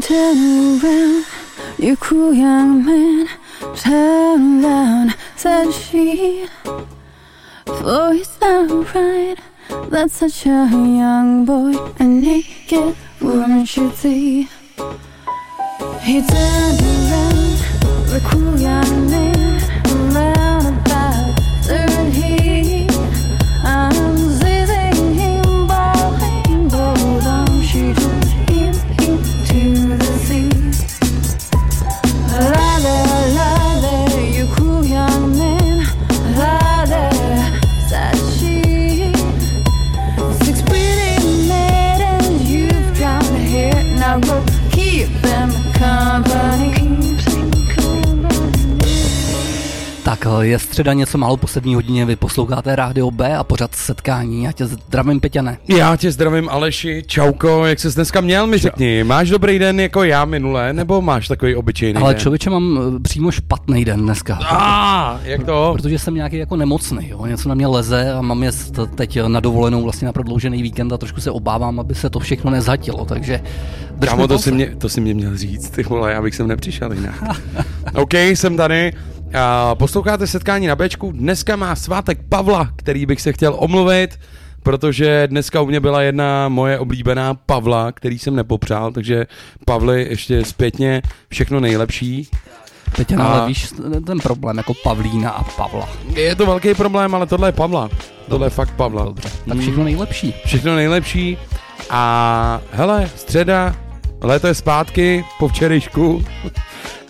Turn around, you cool young man, turn around, said she. For it's not right that such a young boy, a naked woman should see. He turned around, the cool young man. Je středa něco málo po hodině, vy posloucháte Rádio B a pořád setkání. Já tě zdravím, Peťane. Já tě zdravím Aleši, čauko, jak jsi dneska měl, mi řekni, máš dobrý den jako já minule, nebo máš takový obyčejný Ale den? člověče, mám eh, přímo špatný den dneska. A, jak to? Protože jsem nějaký jako nemocný, jo? něco na mě leze a mám je teď na dovolenou vlastně na prodloužený víkend a trošku se obávám, aby se to všechno nezhatilo, takže Kámo, to si, mě, to si mě měl říct, ty vole, já bych sem nepřišel jinak. OK, jsem tady. A posloucháte setkání na Bčku. Dneska má svátek Pavla, který bych se chtěl omluvit, protože dneska u mě byla jedna moje oblíbená Pavla, který jsem nepopřál, takže Pavli ještě zpětně všechno nejlepší. Peťane, A- ale víš ten problém jako Pavlína a Pavla. Je to velký problém, ale tohle je Pavla. Tohle je fakt Pavla. Dobře, tak všechno nejlepší. Všechno nejlepší. A hele, středa, léto je zpátky po včerejšku.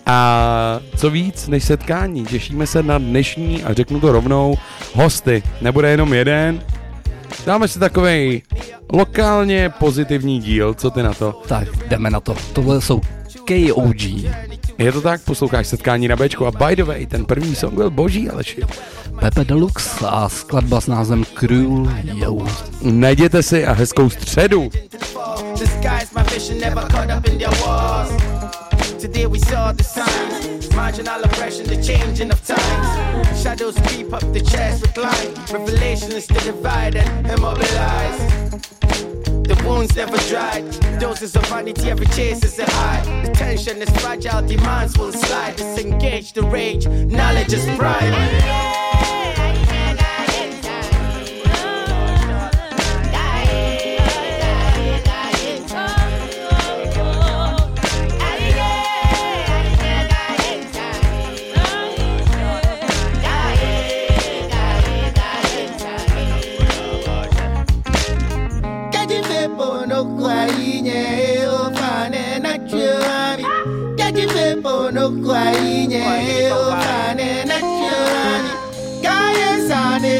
A co víc než setkání, těšíme se na dnešní, a řeknu to rovnou, hosty. Nebude jenom jeden, dáme si takovej lokálně pozitivní díl, co ty na to? Tak jdeme na to. Tohle jsou KOG. Je to tak, posloucháš setkání na Bčku a by the way, ten první song byl boží, Aleši. Pepe Deluxe a skladba s názvem Cruel Yo. Najděte si a hezkou středu. Disguise my vision, never caught up in their wars. Today we saw the signs, marginal oppression, the changing of times. Shadows creep up, the chest, recline. Revelation is to divide and immobilize. The wounds never dried. Doses of vanity, every chase is a high. The tension is fragile, demands will slide. Disengage the rage, knowledge is pride. Why ofane naturally kaya sane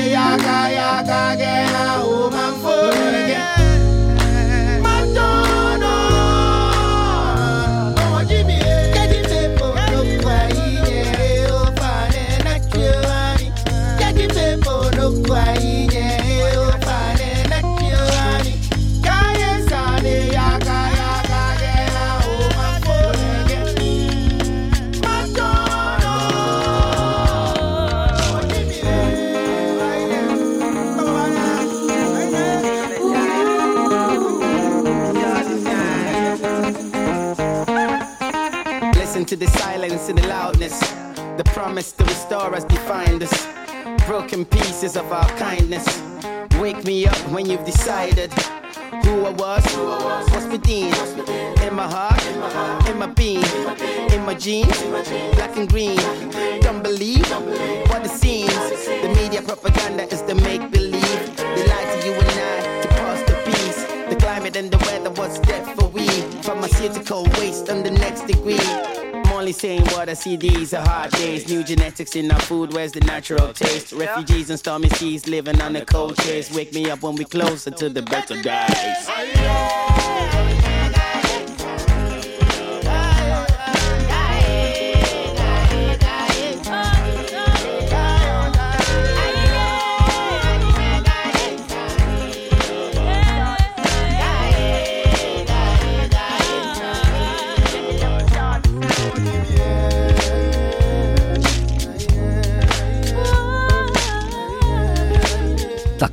pieces of our kindness. Wake me up when you've decided who I was, what's within, in my heart, in my being, in my jeans, black and green. Don't believe what it saying what I see, these are hard days. New genetics in our food, where's the natural taste? Refugees and stormy seas living on the cold chase. Wake me up when we closer to the better days.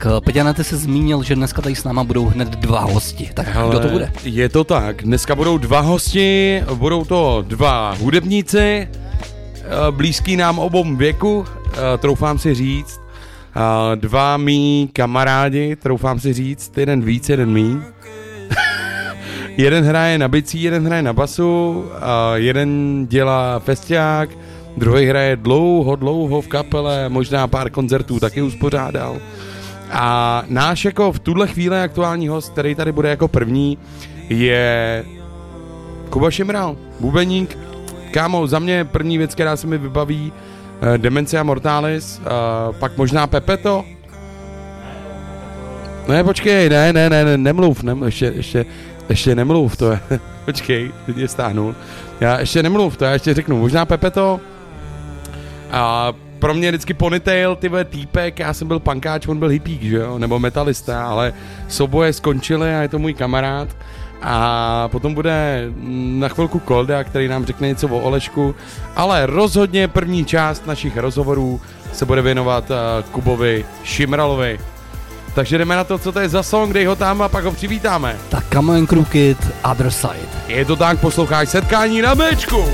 Tak, eh, Peťane, ty jsi zmínil, že dneska tady s náma budou hned dva hosti. Tak kdo to bude? Je to tak. Dneska budou dva hosti, budou to dva hudebníci, eh, blízký nám obou věku, eh, troufám si říct. Dva mý kamarádi, troufám si říct, jeden víc, jeden míň. jeden hraje na bicí, jeden hraje na basu, jeden dělá festiák, druhý hraje dlouho, dlouho v kapele, možná pár koncertů taky uspořádal. A náš jako v tuhle chvíli aktuální host, který tady bude jako první, je Kuba Šimral, bubeník. Kámo, za mě první věc, která se mi vybaví, eh, Demencia Mortalis, eh, pak možná Pepeto. Ne, počkej, ne, ne, ne, ne nemluv, nem, ještě, ještě, ještě nemluv, to je, počkej, teď je stáhnul. Já ještě nemluv, to já ještě řeknu, možná Pepeto. A pro mě vždycky Ponytail, ty týpek, já jsem byl pankáč, on byl hippík, že jo, nebo metalista, ale soboje skončili a je to můj kamarád. A potom bude na chvilku Kolda, který nám řekne něco o Olešku, ale rozhodně první část našich rozhovorů se bude věnovat uh, Kubovi Šimralovi. Takže jdeme na to, co to je za song, dej ho tam a pak ho přivítáme. Tak Come on Crew Kid, Other Side. Je to tak, posloucháš setkání na Bčku.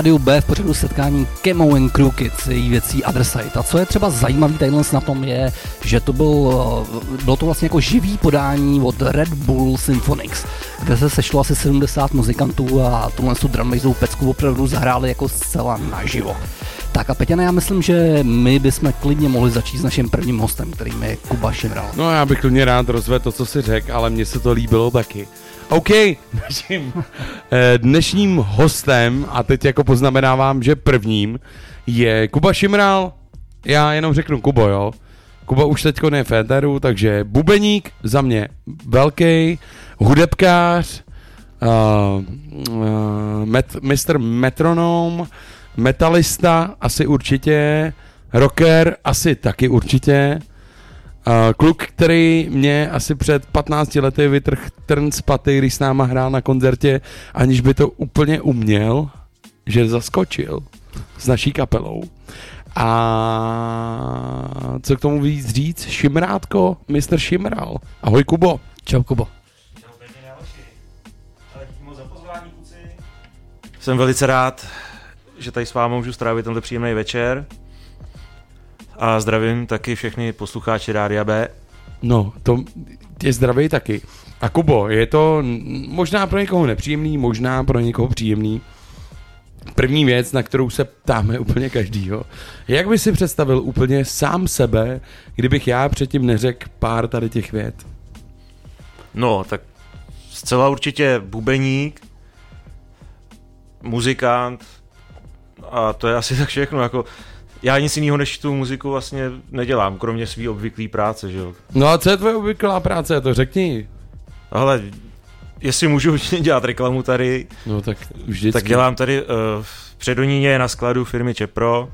Rádiu B v pořadu setkání Kemo and Crew Kids, její věcí Side. A co je třeba zajímavý tadyhle na tom je, že to byl, bylo to vlastně jako živý podání od Red Bull Symphonics, kde se sešlo asi 70 muzikantů a tohle tu drumbasovou pecku opravdu zahráli jako zcela naživo. Tak a Peťane, já myslím, že my bychom klidně mohli začít s naším prvním hostem, kterým je Kuba Šimral. No já bych klidně rád rozvedl to, co si řekl, ale mně se to líbilo taky. OK, naším dnešním hostem, a teď jako poznamenávám, že prvním, je Kuba Šimral. Já jenom řeknu Kubo, jo. Kuba už teďko je éteru, takže bubeník za mě velký, hudebkář, uh, uh, met, Mr. Metronom, metalista asi určitě, rocker asi taky určitě, kluk, který mě asi před 15 lety vytrh trn z paty, když s náma hrál na koncertě, aniž by to úplně uměl, že zaskočil s naší kapelou. A co k tomu víc říct? Šimrátko, Mr. Šimral. Ahoj Kubo. Čau Kubo. Jsem velice rád, že tady s vámi můžu strávit tenhle příjemný večer. A zdravím taky všechny posluchače Rádia B. No, to je zdravý taky. A Kubo, je to možná pro někoho nepříjemný, možná pro někoho příjemný. První věc, na kterou se ptáme úplně každýho. Jak by si představil úplně sám sebe, kdybych já předtím neřekl pár tady těch vět? No, tak zcela určitě bubeník, muzikant a to je asi tak všechno. Jako, já nic jiného než tu muziku vlastně nedělám, kromě své obvyklé práce, že jo. No a co je tvoje obvyklá práce, to řekni. Ale jestli můžu dělat reklamu tady, No tak vždycky. tak dělám tady uh, v Předoníně na skladu firmy Čepro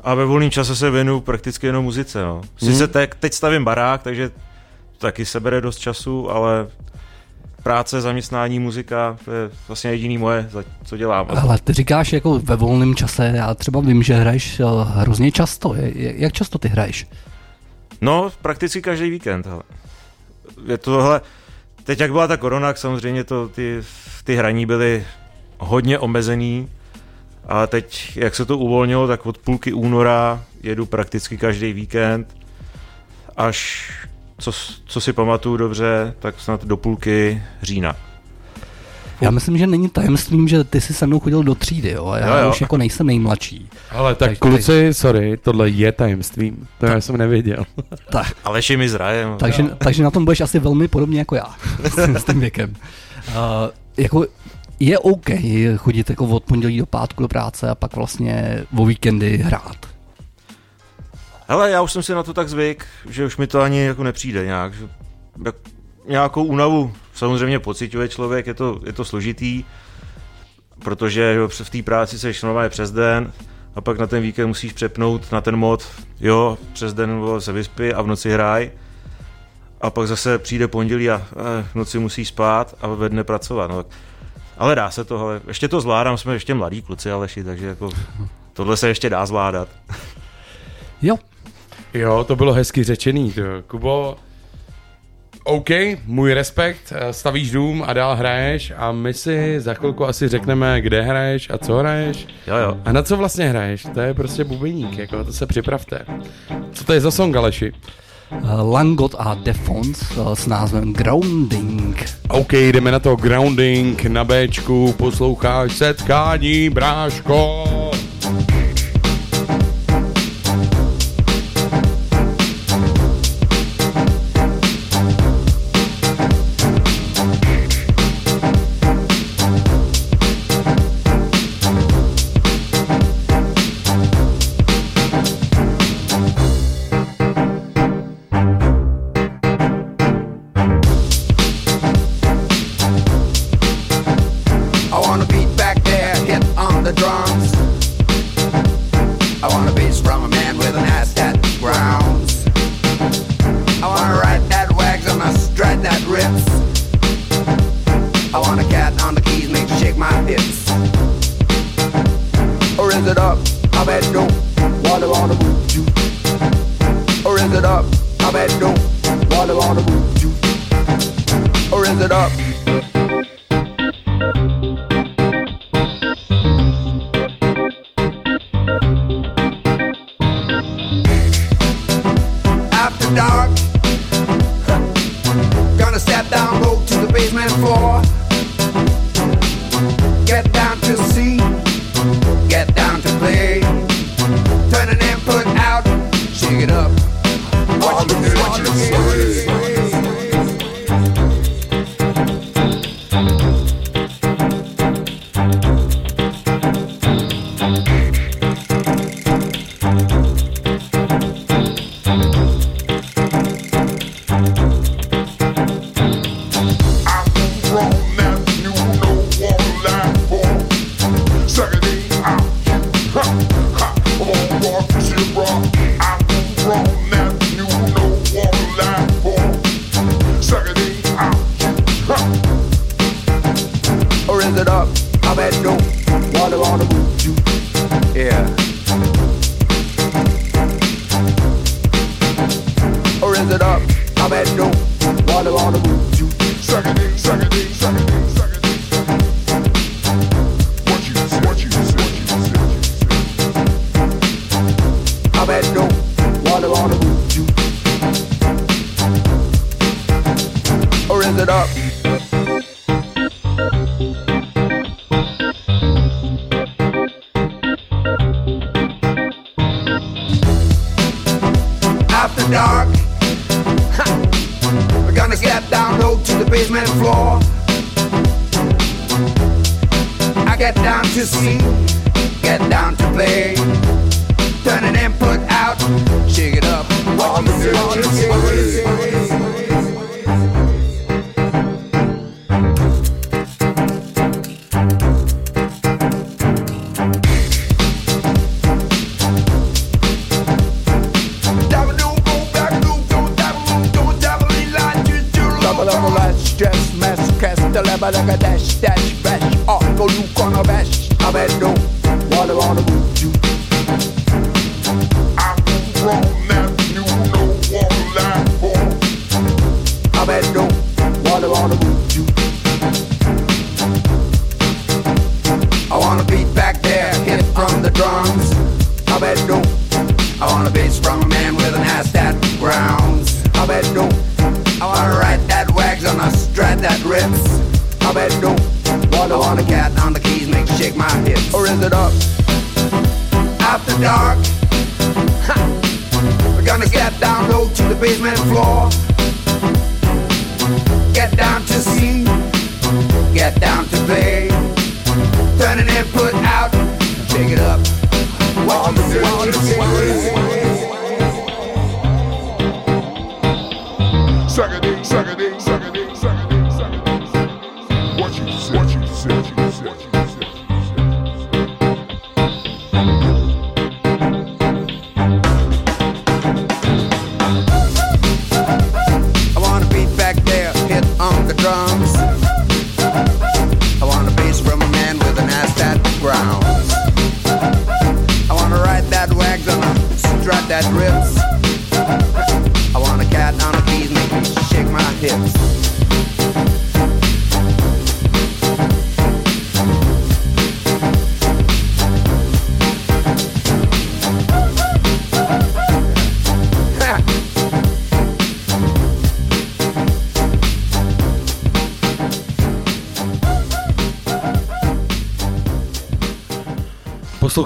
a ve volném čase se věnu prakticky jenom muzice. No. Sice Mhm. te- teď stavím barák, takže taky se bere dost času, ale práce, zaměstnání, muzika, to je vlastně jediný moje, co dělám. Ale ty říkáš jako ve volném čase, já třeba vím, že hraješ eh, hrozně často. Jak často ty hraješ? No, prakticky každý víkend. Hele. Je to, hele, teď jak byla ta korona, samozřejmě to, ty, ty hraní byly hodně omezený, a teď, jak se to uvolnilo, tak od půlky února jedu prakticky každý víkend, až, co, co si pamatuju dobře, tak snad do půlky října. Já myslím, že není tajemstvím, že ty jsi se mnou chodil do třídy, jo? A já Jo, jo. už jako nejsem nejmladší. Ale tak Tak- kluci, sorry, tohle je tajemstvím. To já jsem nevěděl. Tak, Aleš je mi zrajem. takže, takže na tom budeš asi velmi podobně jako já s tím věkem. Uh, jako je OK chodit jako od pondělí do pátku do práce a pak vlastně o víkendy hrát. Hele, já už jsem si na to tak zvyk, že už mi to ani jako nepřijde nějak. Jak, nějakou únavu samozřejmě pociťuje člověk, je to, je to složitý, protože v té práci seš normálně přes den a pak na ten víkend musíš přepnout na ten mod, jo, přes den se vyspí a v noci hraj. A pak zase přijde pondělí a v noci musíš spát a ve dne pracovat. No. Ale dá se to, ale ještě to zvládám, jsme ještě mladí kluci, Aleši, takže jako tohle se ještě dá zvládat. Jo, Jo, to bylo hezky řečený. To. Kubo, OK, můj respekt, eh, stavíš dům a dál hraješ a my si za chvilku asi řekneme, kde hraješ a co hraješ Jo, jo. a na co vlastně hraješ. To je prostě bubeník, jako to se připravte. Co to je za song, Aleši? uh, Langot a Defons uh, s názvem Grounding. OK, jdeme na to grounding na Bčku, posloucháš setkání, bráško.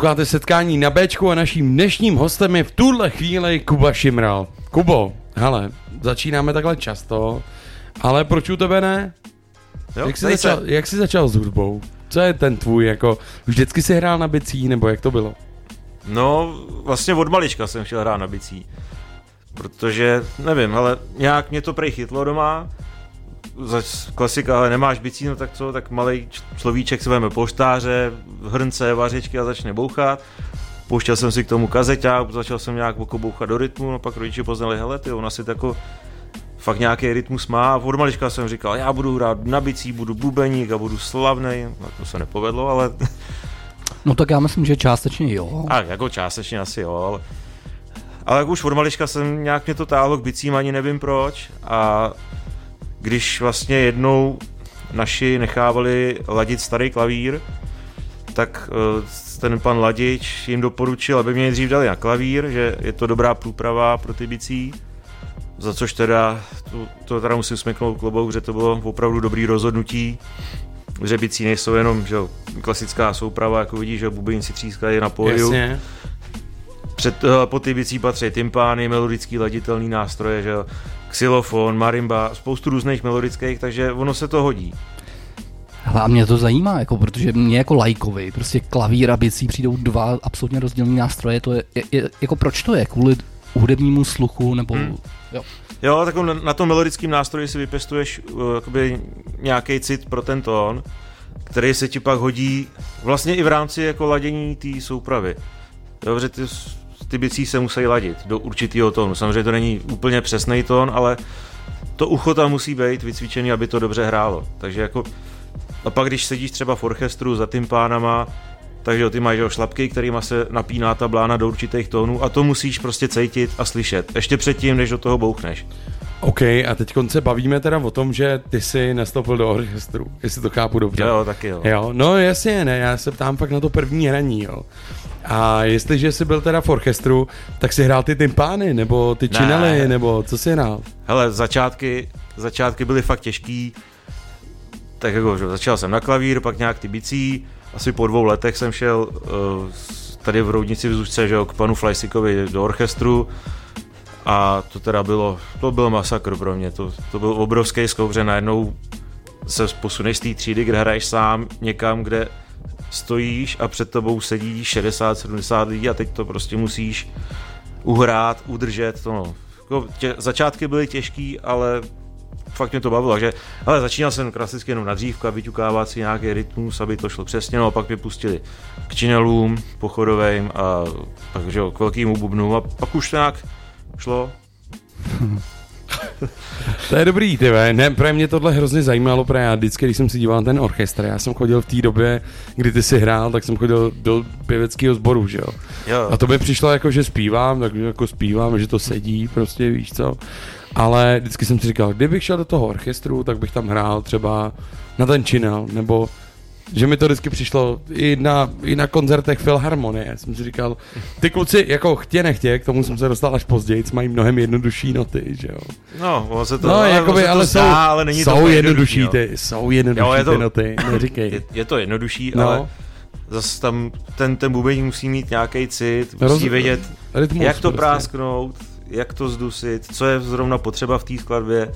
Posloucháte setkání na Bčku a naším dnešním hostem je v tuhle chvíli Kuba Šimral. Kubo, hele, začínáme takhle často, ale proč u tebe ne? Jo, jak, jsi začal, jak jsi začal s hudbou? Co je ten tvůj, jako, vždycky jsi hrál na bicí, nebo jak to bylo? No, vlastně od malička jsem chtěl hrát na bicí. Protože, nevím, ale nějak mě to prej chytlo doma. Za klasika, ale nemáš bicí, no tak co, tak malý človíček si vezme poštáře, hrnce, vařičky a začne bouchat. Pouštěl jsem si k tomu kazeťák, začal jsem nějak bouchat do rytmu, no pak rodiče poznali, hele ty, ona si tako fakt nějaký rytmus má a od malička jsem říkal, já budu hrát na bicí, budu bubeník a budu slavný. No, to se nepovedlo, ale No tak já myslím, že částečně jo. a jako částečně asi jo, ale, ale jak už od malička jsem nějak mě to táhlo k bicím, ani nevím proč. A když vlastně jednou naši nechávali ladit starý klavír, tak eh, ten pan Ladič jim doporučil, aby mě nejdřív dali na klavír, že je to dobrá průprava pro ty bicí. Za což teda, to, to teda musím smeknout klobouk, že to bylo opravdu dobrý rozhodnutí. Že bicí nejsou jenom že klasická souprava, jako vidíš, že bubinci třískají na pódiu. Jasně. Před, eh, po ty bicí patří tympány, melodický laditelný nástroje, že xylofon, marimba, spoustu různých melodických, takže ono se to hodí. Hele, a mě to zajímá, jako, protože mě jako lajkovi, prostě klavír a bicí přijdou dva absolutně rozdílné nástroje, to je, je, je, jako proč to je, kvůli hudebnímu sluchu, nebo, Hmm. jo. Jo, tak na, na tom melodickém nástroji si vypěstuješ uh, nějaký cit pro ten tón, který se ti pak hodí vlastně i v rámci jako ladění té soupravy. Že ty, ty bicí se musí ladit do určitého tónu. Samozřejmě to není úplně přesný tón, ale to ucho tam musí být vycvičený, aby to dobře hrálo. Takže jako A pak, když sedíš třeba v orchestru za tím pánama, takže ty máš šlapky, kterýma se napíná ta blána do určitých tónů a to musíš prostě cítit a slyšet. Ještě předtím, než do toho bouchneš. OK, a teď se bavíme teda o tom, že ty jsi nastoupil do orchestru, jestli to chápu dobře. Jo, taky jo. Jo, no jasně, ne, já se ptám fakt na to první hraní, jo. A jestliže jsi byl teda v orchestru, tak si hrál ty tympány, nebo ty Ne. činely, nebo co si hrál? Hele, začátky, začátky byly fakt těžký. Tak jako, že začal jsem na klavír, pak nějak ty bicí. Asi po dvou letech jsem šel uh, tady v Roudnici v Zůžce, že jo, k panu Flajsikovi do orchestru. A to teda bylo, to byl masakr pro mě, to, to byl obrovský skok, že najednou se posuneš z té třídy, kde hraješ sám někam, kde stojíš a před tebou sedí 60-70 lidí a teď to prostě musíš uhrát, udržet, to no. Jako tě, začátky byly těžký, ale fakt mě to bavilo, takže, ale začínal jsem klasicky jenom na dřívka, vyťukávat si nějaký rytmus, aby to šlo přesně, no a pak mě pustili k činelům, pochodovým a pak, že jo, k velkýmu bubnu a pak už to nějak šlo. To je dobrý, ty ve. Ne, pro mě tohle hrozně zajímalo, protože já vždycky, když jsem si díval na ten orchestr, já jsem chodil v té době, kdy ty si hrál, tak jsem chodil do pěveckého sboru, že jo. Jo, A to mi přišlo jako, že zpívám, tak jako zpívám, že to sedí, prostě víš co. Ale vždycky jsem si říkal, kdybych šel do toho orchestru, tak bych tam hrál třeba na ten činel, nebo že mi to vždycky přišlo i na, i na koncertech Filharmonie. Jsem si říkal, ty kluci, jako chtě nechtě, k tomu jsem se dostal až později, mají mnohem jednodušší noty, že jo. no, ono se to, No, ale, jakoby, to ale zdá, jsou, ale není to jsou úplně jednodušší jednoduchý, ty, jsou jednodušší Jo, je to- ty noty, neříkej. Je, je to jednodušší, No. ale zase tam ten, ten bubeník musí mít nějaký cit, musí Roz- vědět, Rytmus jak to prostě. prásknout, jak to zdusit, co je zrovna potřeba v té skladbě.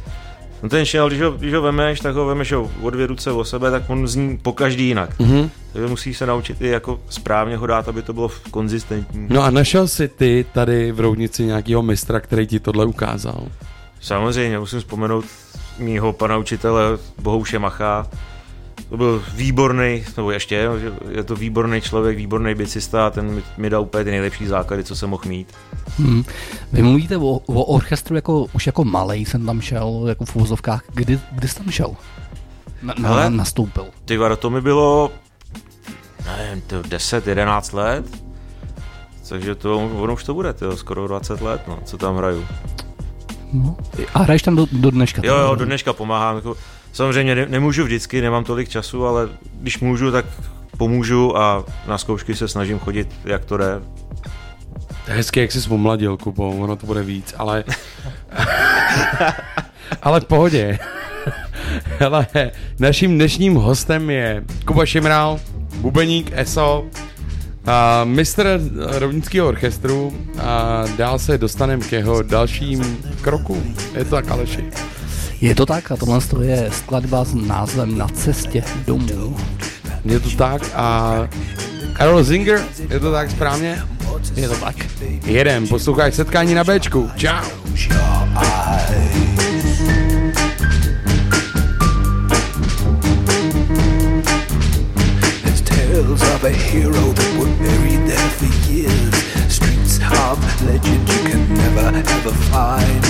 No ten šel, když ho, když ho vemeš, tak ho vemeš ho o dvě ruce o sebe, tak on zní po každý jinak. Mhm. Takže musíš se naučit i jako správně ho dát, aby to bylo konzistentní. No a našel si ty tady v Roudnici nějakého mistra, který ti tohle ukázal? Samozřejmě, musím vzpomenout mýho pana učitele Bohouše Macha. To byl výborný, nebo ještě je, to výborný člověk, výborný bicista a ten mi, mi dal úplně ty nejlepší základy, co jsem mohl mít. Hmm. Vy mluvíte o, o orchestru jako, už jako malej jsem tam šel, jako v uvozovkách. Kdy, kdy jsi tam šel? Na, na, Hele. nastoupil. Ty vado, to mi bylo, nevím, to 10, 11 let. Takže to, ono už to bude, tyjo, skoro 20 let, no, co tam hraju. No. A hraješ tam do, do dneška? Jo, jo, do dneška pomáhám. Jako, samozřejmě ne, nemůžu vždycky, nemám tolik času, ale když můžu, tak pomůžu a na zkoušky se snažím chodit, jak to jde. To je hezky, jak jsi pomladil, Kubo, ono to bude víc, ale... ale v pohodě. Hele, naším dnešním hostem je Kuba Šimral, bubeník ESO, a mistr rovnického orchestru a dál se dostaneme k jeho dalším kroku. Je to tak, Aleši? Je to tak a tohle to je skladba s názvem Na cestě domů. Je to tak a Karol Zinger, je to tak správně? Je to tak. Jedem, posloucháš setkání na Bčku. Čau. Tales of a hero that were buried there for years. Streets of legend you never ever find.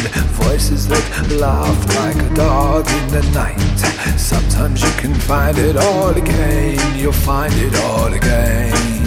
Voices that laugh like a dog in the night. Sometimes you can find it all again. You'll find it all again.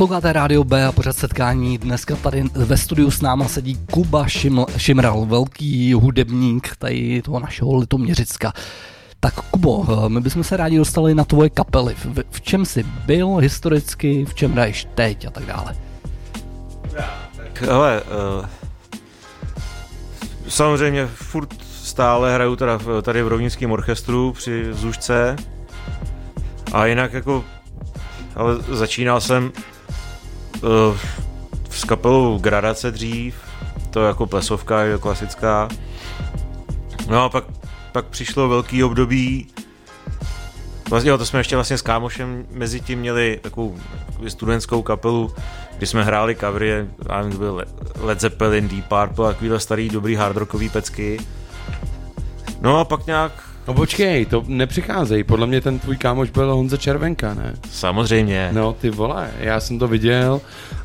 Posloucháte Rádio B a pořád setkání. Dneska tady ve studiu s náma sedí Kuba Šiml, Šimral, velký hudebník tady toho našeho Litoměřicka. Tak Kubo, eh, my bychom se rádi dostali na tvoje kapely. V, v čem jsi byl historicky, v čem hraješ teď a tak dále. Hele, uh, samozřejmě furt stále hraju teda tady v Rovnickém orchestru při Zušce a jinak jako, ale začínal jsem uh, s kapelou Gradace dřív, to jako plesovka, je klasická. No a pak, pak přišlo velký období, Vlastně, jo, to jsme ještě vlastně s kámošem mezi tím měli takovou studentskou kapelu, kdy jsme hráli covery, já to byl Led Zeppelin, Deep Purple, takovýhle starý dobrý hardrockový pecky. No a pak nějak, No počkej, to nepřicházej, podle mě ten tvůj kámoš byl Honza Červenka, ne? samozřejmě, No ty vole, já jsem to viděl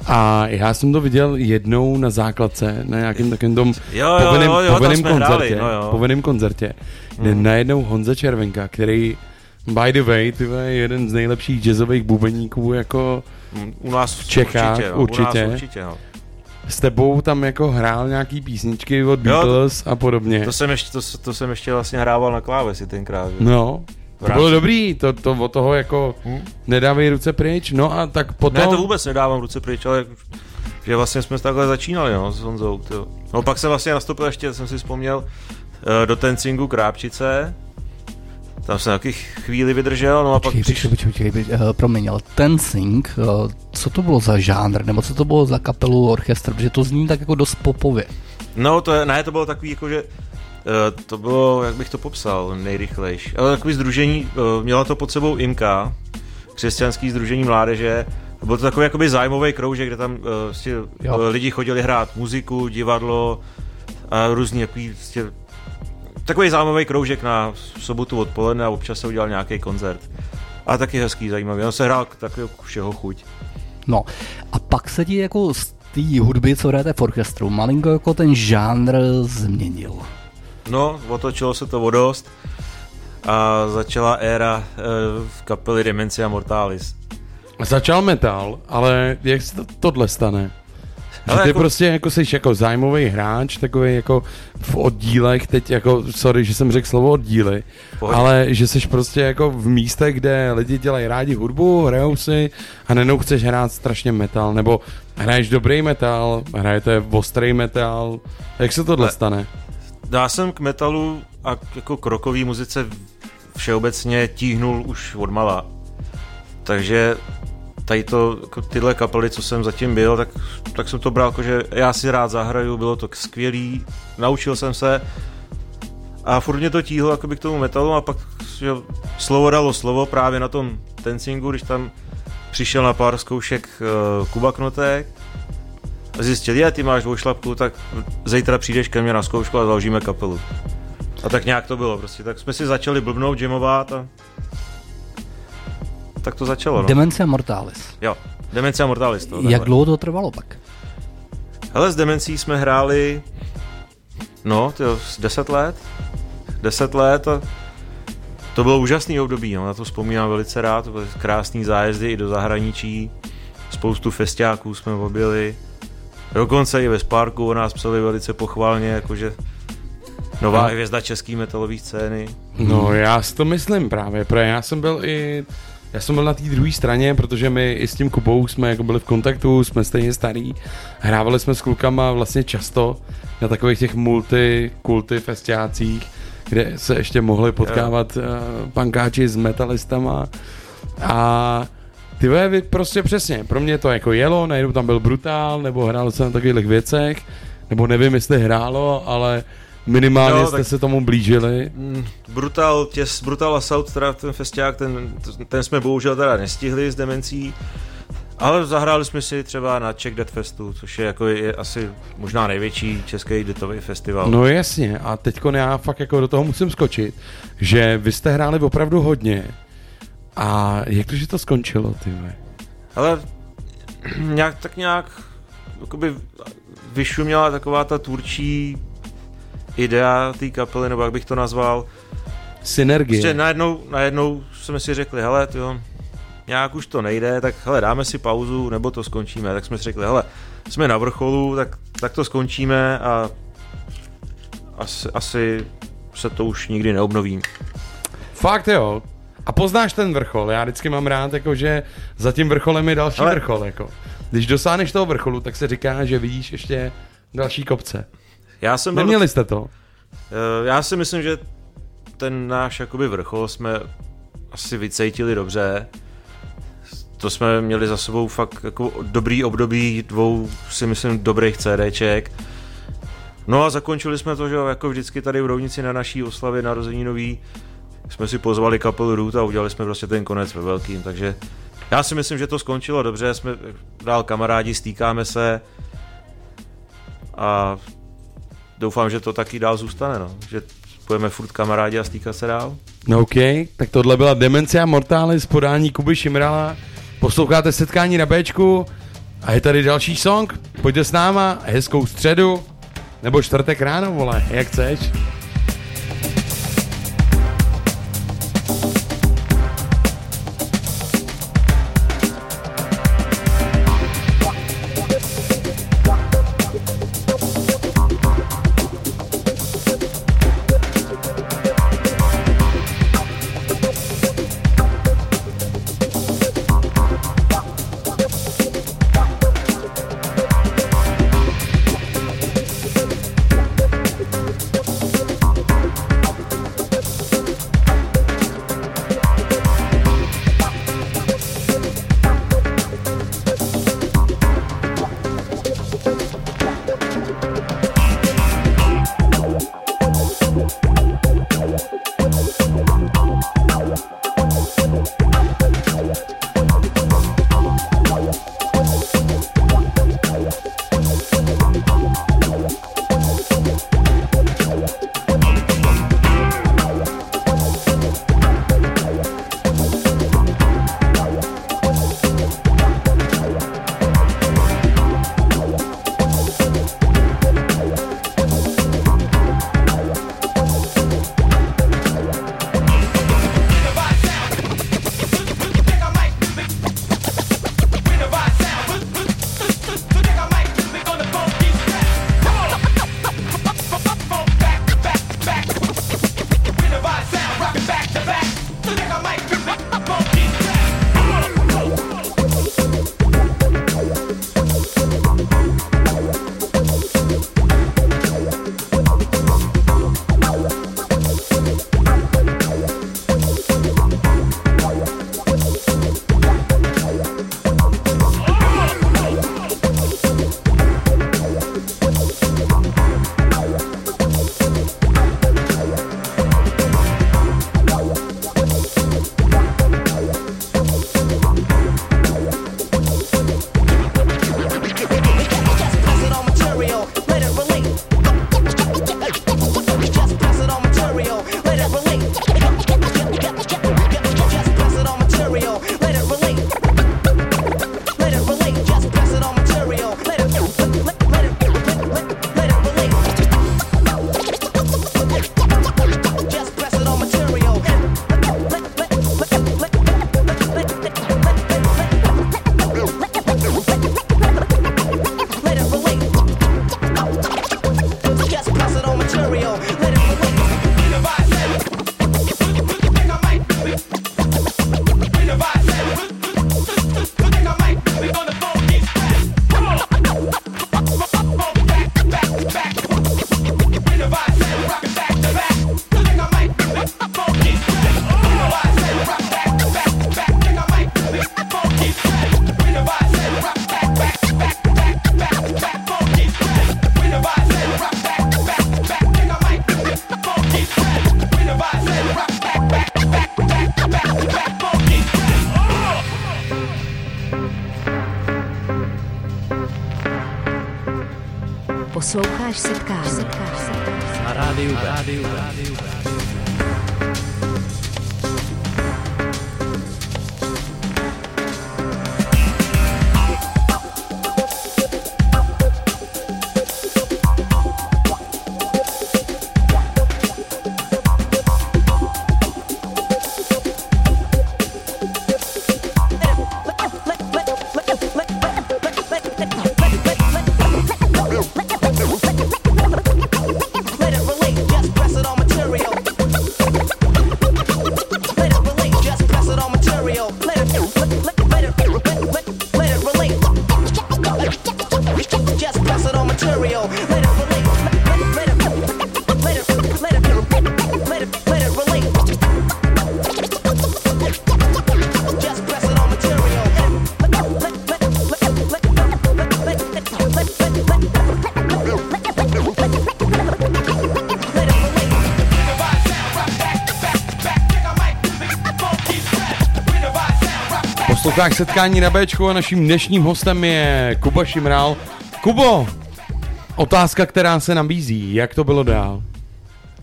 a já jsem to viděl jednou na základce, na nějakém takovém tom Jo, jo, povinném, jo, jo, tam povinném jsme koncertě, hráli, no jo. povinném koncertě, kde Mhm. najednou Honza Červenka, který by the way, ty je jeden z nejlepších jazzových bubeníků jako u nás v Čechách, určitě, no, určitě. U nás určitě no. S tebou tam jako hrál nějaký písničky od Beatles a podobně. To jsem, ještě, to, to jsem ještě vlastně hrával na klávesi tenkrát. že? No, to bylo dobrý, to, to od toho jako Hm? nedávej ruce pryč, no a tak potom... Ne, to vůbec nedávám ruce pryč, ale že vlastně jsme takhle začínali, no, s Honzou, tyjo. No pak jsem vlastně nastoupil ještě, jsem si vzpomněl, eh, do Tencingu Krápčice, tam jsem taky chvíli vydržel, no a pak Počkej, počkej, počkej, počkej, uh, promiň, ale Tensing, uh, co to bylo za žánr, nebo co to bylo za kapelu, orchestr, protože to zní tak jako dost popově. no to je, ne, to bylo takový jako, že eh, to bylo, jak bych to popsal nejrychlejš, ale takový združení, eh, měla to pod sebou Imka, křesťanský združení mládeže. Byl to takový jakoby zájmový kroužek, kde tam uh, uh, lidi chodili hrát muziku, divadlo a různý takový, vlastně, takový zájmový kroužek na sobotu odpoledne a občas se udělal nějaký koncert. A taky hezký, zajímavý. On se hrál takový všeho chuť. No a pak se ti jako z té hudby, co hrajete v orchestru, malinko jako ten žánr změnil. No, otočilo se to o dost a začala éra uh, kapely Demencia Mortalis. Začal metal, ale jak se to, tohle stane? Že Ale ty jako- prostě jako jsi jako zájmový hráč, takový jako v oddílech, teď jako, sorry, že jsem řekl slovo oddíly, Pohodě. ale že jsi prostě jako v místech, kde lidi dělají rádi hudbu, hrajou si a nenou chceš hrát strašně metal, nebo hraješ dobrý metal, hrajete ostrý metal, jak se tohle Ale- stane? Já jsem k metalu a k- jako k rockové muzice všeobecně tíhnul už od mala. Takže tady to, jako tyhle kapely, co jsem zatím byl, tak, tak jsem to bral jako, že já si rád zahraju, bylo to skvělý, naučil jsem se a furt mě to tíhlo jakoby k tomu metalu a pak že slovo dalo slovo právě na tom tencingu, když tam přišel na pár zkoušek uh, Kuba Knotek a zjistil, je, ty máš dvoušlapku, tak zítra přijdeš ke mně na zkoušku a založíme kapelu. A tak nějak to bylo prostě. Tak jsme si začali blbnout, jamovat a tak to začalo, no. Demencia Mortalis. jo, Demencia Mortalis to. Jak dlouho to trvalo pak? Hele, s Demencí jsme hráli, no, tyjo, z 10 let. 10 let a to bylo úžasný období, no, na to vzpomínám velice rád, to byly krásný zájezdy i do zahraničí, spoustu festiáků jsme objeli, dokonce i ve Sparku o nás psali velice pochválně, jakože nová hvězda české metalové scény. No já si to myslím právě, protože já jsem byl i já jsem byl na té druhé straně, protože my i s tím Kubou jsme jako byli v kontaktu, jsme stejně starý, hrávali jsme s klukama vlastně často na takových těch multi, kulty festiácích, kde se ještě mohli potkávat uh, pankáči s metalistama. A ty vy prostě přesně, pro mě to jako jelo, najednou tam byl brutál, nebo hrálo se na takových věcech, nebo nevím, jestli hrálo, ale minimálně Jo, jste tak- se tomu blížili. Mm, Brutal, těs, Brutal Assault, teda ten festiák, ten, ten jsme bohužel teda nestihli s demencí, ale zahráli jsme si třeba na Czech Death Festu, což je jako je asi možná největší český deathový festival. No jasně, a teď já fakt jako do toho musím skočit, že vy jste hráli opravdu hodně. A jak to, že to skončilo, ty? Ale nějak, tak nějak jakoby vyšuměla taková ta tvůrčí idea té kapely, nebo jak bych to nazval. Synergie. Prostě najednou, najednou jsme si řekli, hele, jo, nějak už to nejde, tak hele, dáme si pauzu, nebo to skončíme. Tak jsme si řekli, hele, jsme na vrcholu, tak, tak to skončíme a asi, asi se to už nikdy neobnoví. Fakt jo. A poznáš ten vrchol, já vždycky mám rád, jako, že za tím vrcholem je další Ale- vrchol. Jako. Když dosáhneš toho vrcholu, tak se říká, že vidíš ještě další kopce. Já jsem byl, Neměli jste to? Eh, já si myslím, že ten náš jakoby vrchol jsme asi vycejtili dobře. To jsme měli za sebou fakt jako dobrý období dvou, si myslím, dobrých CDček. No a zakončili jsme to, že jako vždycky tady v Rovnici na naší oslavě narozeninový jsme si pozvali kapelu Root a udělali jsme prostě ten konec ve velkým, takže já si myslím, že to skončilo dobře, jsme dál kamarádi, stýkáme se a doufám, že to taky dál zůstane, no. že budeme furt kamarádi a stýkat se dál. No OK, tak tohle byla Demencia Mortalis podání Kuby Šimrala. Posloucháte setkání na Bčku a je tady další song. Pojďte s náma, hezkou středu, nebo čtvrtek ráno, vole, jak chceš. posloucháš setkání. Rádio, rádio, rádio. Posloucháš setkání na Bčku a naším dnešním hostem je Kuba Šimrál. Kubo, otázka, která se nabízí, jak to bylo dál?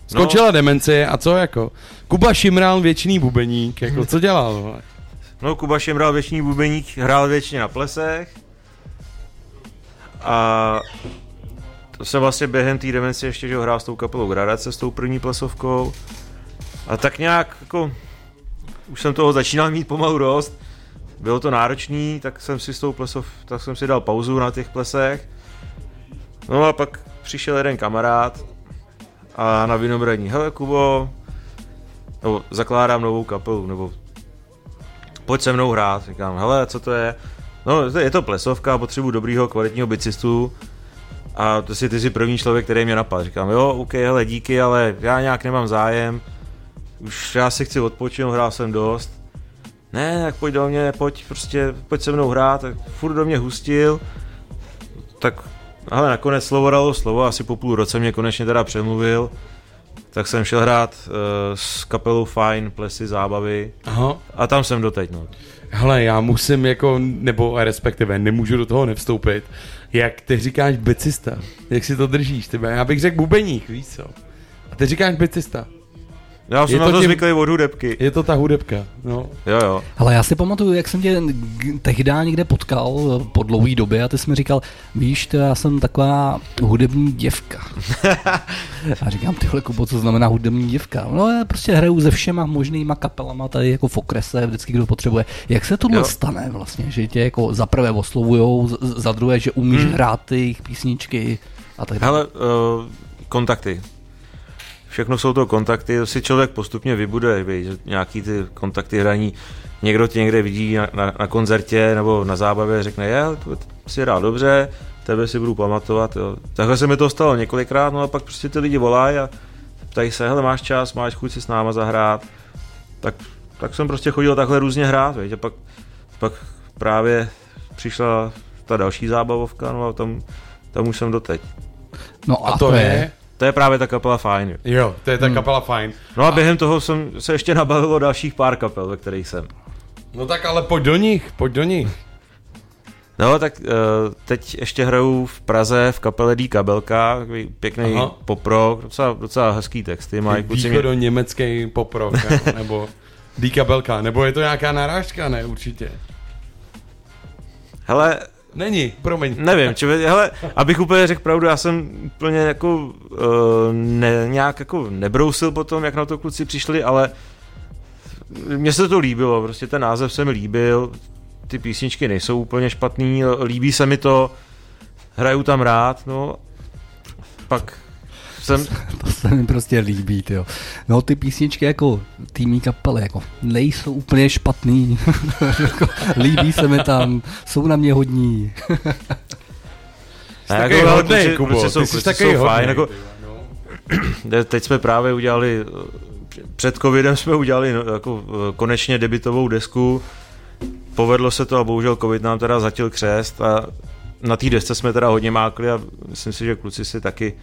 Skončila no. demence a co jako? Kuba Šimrál, věčný bubeník, jako co dělal? vole? No, Kuba Šemral, věčný bubeník, hrál většině na plesech. A to jsem vlastně během té demence ještě, že ho hrál s tou kapelou Gradace, s tou první plesovkou. A tak nějak jako, už jsem toho začínal mít pomalu dost. Bylo to náročný, tak jsem si s tou plesov, tak jsem si dal pauzu na těch plesech. No a pak přišel jeden kamarád a na vinobraní, hele Kubo, nebo zakládám novou kapelu, nebo pojď se mnou hrát. Říkám, hele, co to je? No, je to plesovka, potřebuji dobrýho, kvalitního bicistu. A to si ty jsi první člověk, který mě napadl. Říkám, jo, OK, hele, díky, ale já nějak nemám zájem. Už já si chci odpočinout, hrál jsem dost. Ne, tak pojď do mě, pojď prostě, pojď se mnou hrát. Tak furt do mě hustil. Tak, ale nakonec slovo dalo slovo, asi po půl roce mě konečně teda přemluvil. Tak jsem šel hrát uh, s kapelou Fine, plesy, zábavy. Aha. A tam jsem doteď, no. Hele, já musím jako, nebo respektive nemůžu do toho nevstoupit. Jak ty říkáš bicista? Jak si to držíš? Tyba? Já bych řekl bubeník, víš co? A ty říkáš bicista. Já jsem Je na to tím- zvyklý od hudebky. Je to ta hudebka, no. Jo, jo. Ale já si pamatuju, jak jsem tě tehdy někde potkal eh, po dlouhé době a ty jsi mi říkal, víš, to já jsem taková hudební děvka. a říkám, tyhle Kubo, co znamená hudební děvka? No já prostě hraju se všema možnýma kapelama tady jako v okrese, vždycky kdo potřebuje. Jak se tohle Jo. stane vlastně, že tě jako za prvé oslovujou, za druhé, že umíš Hmm. hmm. hrát ty jejich písničky a tak dále. Hele, uh, kontakty. Všechno jsou to kontakty, to si člověk postupně vybuduje, víš, že nějaký ty kontakty hraní. Někdo tě někde vidí na, na, na koncertě nebo na zábavě, řekne, je, to si hrál dobře, tebe si budu pamatovat. Jo. Takhle se mi to stalo několikrát, no a pak prostě ty lidi volají a ptají se, hele, máš čas, máš chuť si s náma zahrát. Tak, tak jsem prostě chodil takhle různě hrát, víš, a pak, pak právě přišla ta další zábavovka, no a tam, tam už jsem doteď. No A to je? To je právě ta kapela fajn. Jo, to je ta kapela fajn. No a během toho jsem se ještě nabavil o dalších pár kapel, ve kterých jsem. No tak ale pojď do nich, pojď do nich. No tak uh, teď ještě hraju v Praze v kapele D Kabelka, takový pěkný Aha. poprok, docela, docela hezký texty, mají kluci mě... Východo německý poprok, nebo Díkabelka, nebo je to nějaká narážka, ne, určitě. Hele, Není, promiň. nevím, či, hele, abych úplně řekl pravdu, já jsem úplně jako uh, ne, nějak jako nebrousil potom, jak na to kluci přišli, ale mně se to líbilo, prostě ten název se mi líbil, ty písničky nejsou úplně špatný, líbí se mi to, hraju tam rád, no, pak jsem, To se mi prostě líbí, jo. No ty písničky jako týmí kapely jako nejsou úplně špatný. Jako, líbí se mi tam, jsou na mě hodní. Jsi takový ale hodnej, kluci- Kubo, kluci ty jsou- jsi kluci takový hodnej. fajn, jako- ty no. Te- Teď jsme právě udělali, před covidem jsme udělali no, jako eh, konečně debitovou desku. Povedlo se to a bohužel covid nám teda zatil křest a na té desce jsme teda hodně mákli a myslím si, že kluci si taky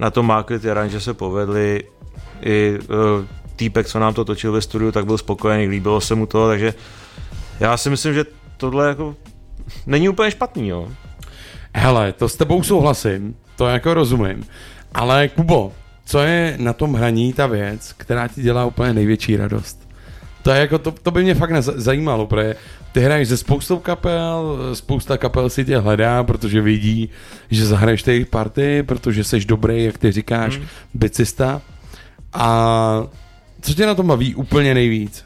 na to mákli, ty aranže se povedly. I uh, týpek, co nám to točil ve studiu, tak byl spokojený, líbilo se mu to, takže já si myslím, že tohle jako není úplně špatný, jo. Hele, to s tebou souhlasím. to jako rozumím. Ale Kubo, co je na tom hraní ta věc, která ti dělá úplně největší radost? To, je jako, to, to by mě fakt zajímalo, protože ty hraješ se spoustou kapel, spousta kapel si tě hledá, protože vidí, že zahraješ ty party, protože jsi dobrý, jak ty říkáš, Hmm. mm. bicista. A co tě na tom baví úplně nejvíc?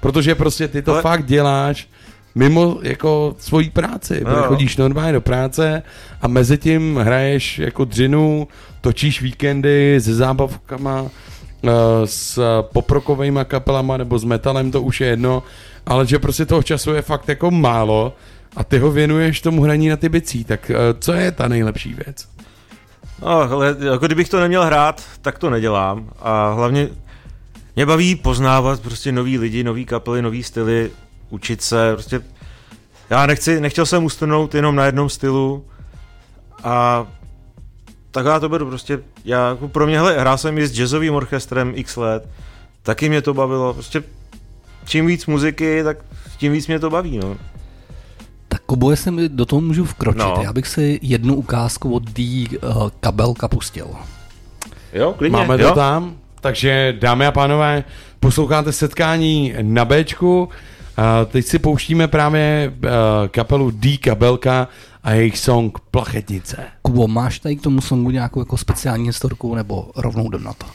Protože prostě ty to Ale- fakt děláš mimo jako svoji práci. No. No. Chodíš normálně do práce a mezi tím hraješ jako dřinu, točíš víkendy se zábavkama, s poprokovejma kapelama nebo s metalem, to už je jedno, ale že prostě toho času je fakt jako málo a ty ho věnuješ tomu hraní na ty bicí, tak eh, co je ta nejlepší věc? No, ale jako kdybych to neměl hrát, tak to nedělám. A hlavně mě baví poznávat prostě nový lidi, nový kapely, nový styly, učit se, prostě já nechci, nechtěl jsem ustrnout jenom na jednom stylu a tak já to beru prostě, já, jako pro mě, hele, hrál jsem i s jazzovým orchestrem x let, taky mě to bavilo, prostě čím víc muziky, tak tím víc mě to baví, no. Tak Kubo, jestli mi do toho můžu vkročit, No. já bych si jednu ukázku od D uh, kabelka pustil. Jo, klidně, Máme to jo? tam, takže dámy a pánové, posloucháte setkání na Bčku. A teď si pouštíme právě uh, kapelu D Kabelka a jejich song Plachetnice. Kubo, máš tady k tomu songu nějakou jako speciální historku, nebo rovnou jdem na to?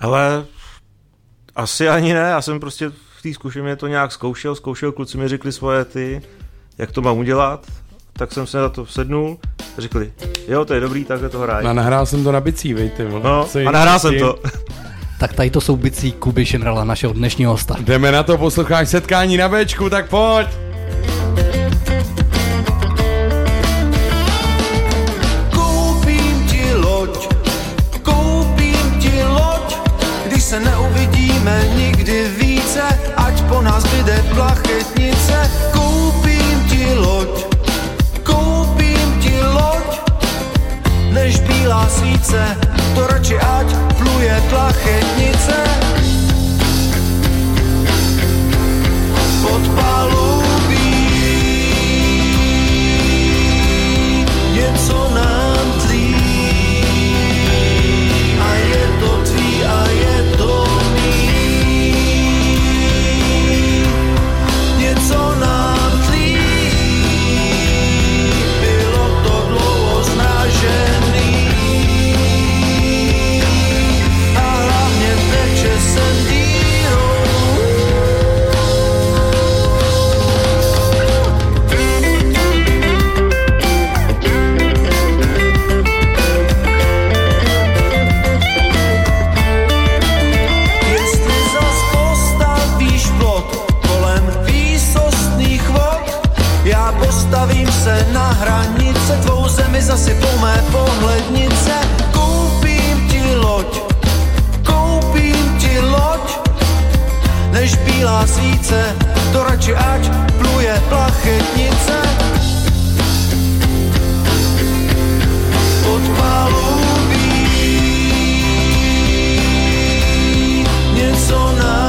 Ale asi ani ne, já jsem prostě v té zkušeně to nějak zkoušel, zkoušel, kluci mi řekli svoje ty, jak to mám udělat, tak jsem se na to sednul a řekli, jo, to je dobrý, takhle to hraj. A nahrál jsem to na bicí, vej ty vole. No, Co a nahrál jsem to. Tak tady to jsou bicí Kuby Šimrala, našeho dnešního hosta. Jdeme na to, posloucháš setkání na Bčku, tak pojď! Plachetnice. Koupím ti loď, koupím ti loď, než bílá svíce, to radši ať pluje plachetnice. Pod zasypou mé pohlednice. Koupím ti loď, koupím ti loď, než bílá svíce, to radši ať pluje plachetnice. Pod palubí něco nám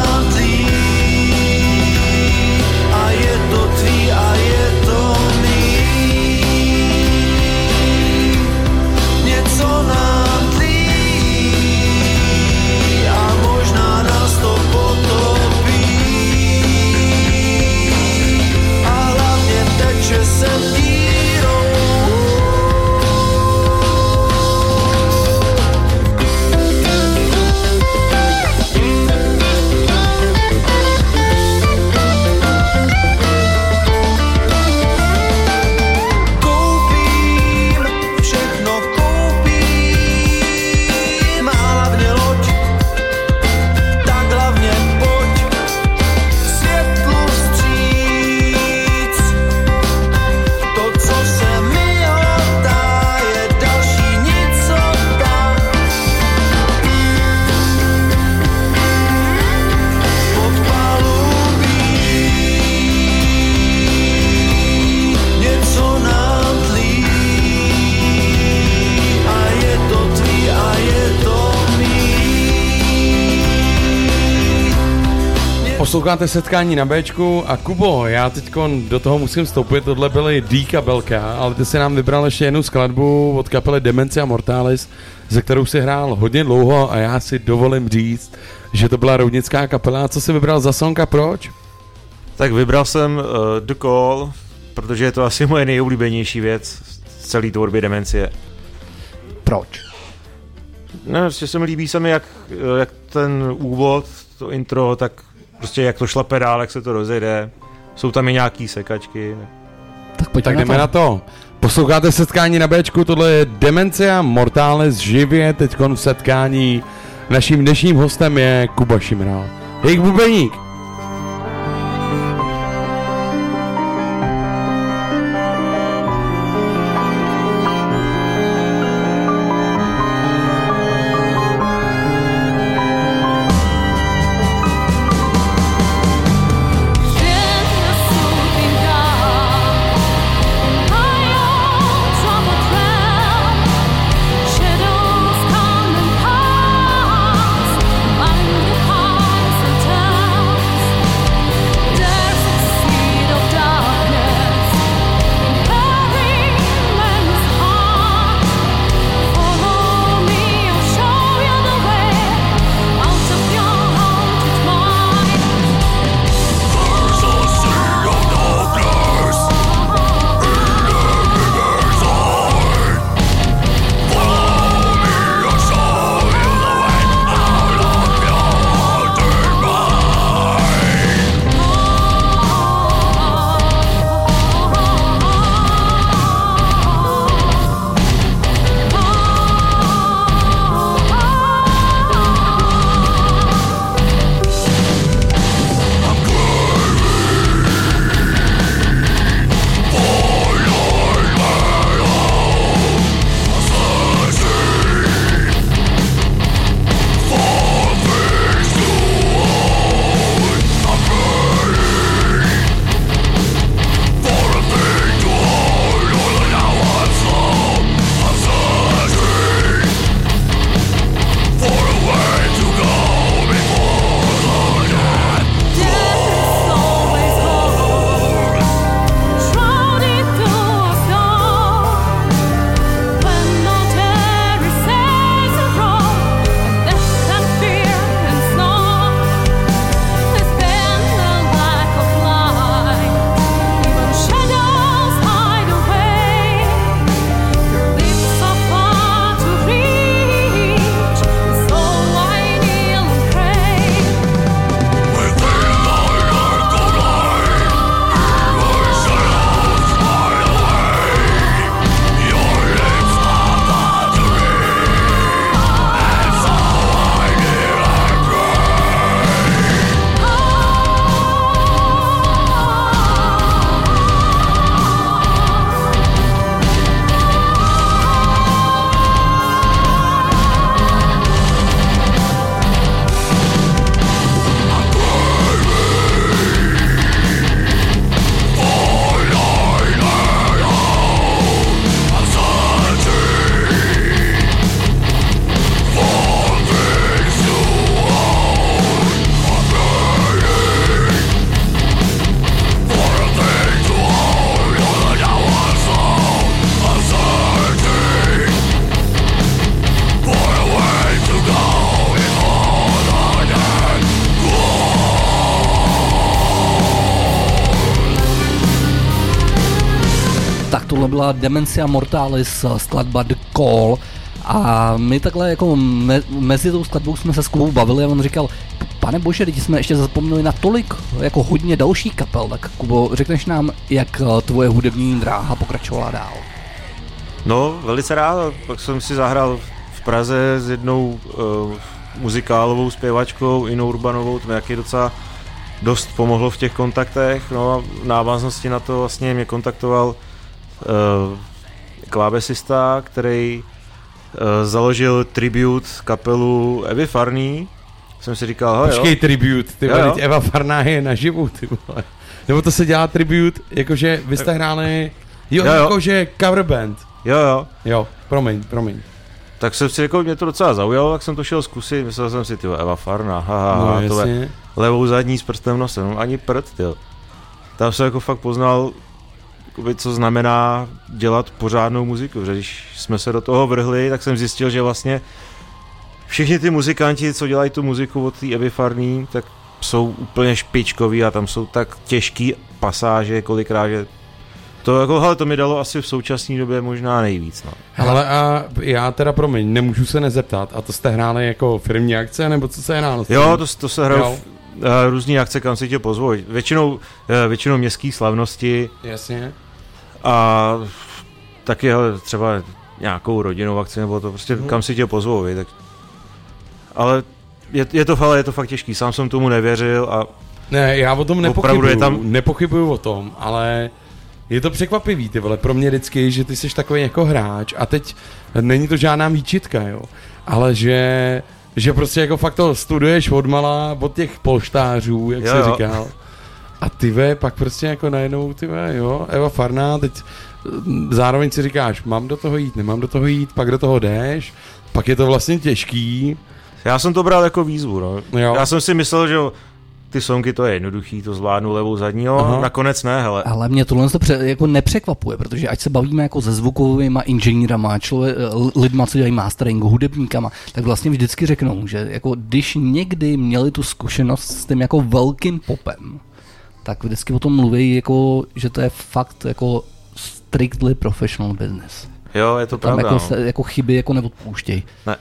Posloucháte setkání na Bčku a Kubo, já teď do toho musím vstoupit, tohle byly D kabelka, ale ty si nám vybral ještě jednu skladbu od kapely Demencia Mortalis, ze kterou si hrál hodně dlouho a já si dovolím říct, že to byla roudnická kapela. Co jsi vybral za song a proč? Tak vybral jsem uh, The Call, protože je to asi moje nejoblíbenější věc z celé tvorby Demencie. Proč? Ne, prostě se mi líbí se mi, jak, jak ten úvod, to intro, tak prostě jak to šlape dál, jak se to rozjede. Jsou tam i nějaký sekačky. Tak pojďme Tak jdeme na to. Posloucháte setkání na Bčku, tohle je Demencia Mortalis živě teď v setkání. Naším dnešním hostem je Kuba Šimral. Jejich bubeník. Byla Demencia Mortalis, skladba The Call. A my takhle jako me, mezi tou skladbou jsme se s Kubou bavili a on říkal, pane bože, teď jsme ještě zapomněli na tolik, jako hodně dalších kapel, tak Kubo, řekneš nám, jak eh, tvoje hudební dráha pokračovala dál? No, velice rád. Pak jsem si zahrál v Praze s jednou uh, muzikálovou zpěvačkou, Inou Urbanovou, to mi docela dost pomohlo v těch kontaktech. No a v návaznosti na to vlastně mě kontaktoval klávesista, který uh, založil tribute kapelu Evy Farný. Jsem si říkal, jo, Počkej, tribute, ty Jo, jo. Eva Farná je naživu, ty vole. Nebo to se dělá tribute, jakože vy jste hráli, jo, Jo, jo. jakože cover band. jo, jo. Jo, promiň, promiň. Tak jsem si řekl, mě to docela zaujalo, tak jsem to šel zkusit, myslel jsem si, ty Eva Farná, haha, No, ha, to, jasně. je, levou zadní s prstem nosem, no, ani prd, jo. Tam jsem jako fakt poznal, jakoby, co znamená dělat pořádnou muziku, že když jsme se do toho vrhli, tak jsem zjistil, že vlastně všichni ty muzikanti, co dělají tu muziku od té Evy Farný, tak jsou úplně špičkoví a tam jsou tak těžký pasáže kolikrát, že to jako, hele, to mi dalo asi v současné době možná nejvíc, no. Ale a já teda, promiň, nemůžu se nezeptat, a to jste hráli jako firmní akce, nebo co se hrálo? Jo, to, to se v, uh, různý akce, kam si tě pozvou. Většinou, uh, většinou městské slavnosti Jasně. A taky hele, třeba nějakou rodinnou akci, nebo to prostě Mhm. kam si tě pozvou, vy, tak... Ale je, je to, ale je to fakt těžký, sám jsem tomu nevěřil a Ne, já o tom nepochybuju, je tam- nepochybuju o tom, ale je to překvapivý, ty vole, pro mě vždycky, že ty jsi takový jako hráč a teď není to žádná výčitka, jo, ale že, že prostě jako fakt to studuješ odmala od těch polštářů, jak Jo, jsi jo. říkal, a ty ve, pak prostě jako najednou, ty ve, jo, Eva Farná, teď zároveň si říkáš, mám do toho jít, nemám do toho jít, pak do toho jdeš, pak je to vlastně těžký, já jsem to bral jako výzvu, no. Jo. Já jsem si myslel, že jo, ty songy to je jednoduchý, to zvládnu levou zadního, Aha. nakonec ne, hele. Ale mě tohle to pře- jako nepřekvapuje, protože ať se bavíme jako se zvukovými inženýrama, člově- lidma, co dělají mastering, hudebníkama, tak vlastně vždycky řeknou, že jako když někdy měli tu zkušenost s tím jako velkým popem, tak vždycky o tom mluví, jako, že to je fakt jako strictly professional business. Jo, je to Tam pravda, jako, no. se, jako chyby jako neodpouštěj. Ne.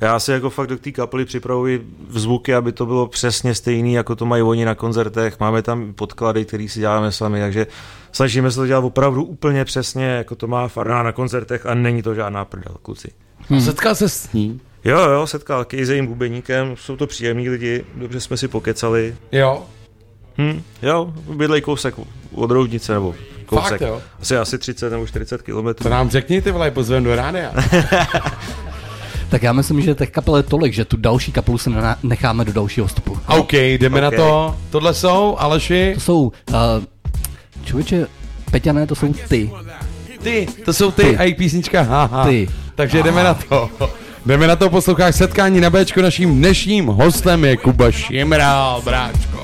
Já si jako fakt do té kapely připravuji zvuky, aby to bylo přesně stejný, jako to mají oni na koncertech. Máme tam podklady, které si děláme sami, takže snažíme se to dělat opravdu úplně přesně, jako to má Farná na koncertech a není to žádná prdel, kluci. hmm. setkal se s ní, Jo, jo, setkal Kej s jejím bubeníkem, jsou to příjemní lidi, dobře jsme si pokecali. jo, Hm, jo, bydlej kousek od Roudnice, nebo kousek. Fakt, jo? Asi, asi 30 nebo 40 to kilometrů. nám řekni, ty vole, pozvem do rádia. Tak já myslím, že těch kapel je tolik, že tu další kapelu se necháme do dalšího vstupu. OK, jdeme OK. na to. Tohle jsou, Aleši, To jsou, uh, člověče, Peťané, to jsou ty. ty, to jsou ty, Ty. a i písnička, haha. Ty. Takže jdeme na to. Jdeme na to, posloucháš setkání na Bčku, naším dnešním hostem je Kuba Šimrál, bráčko.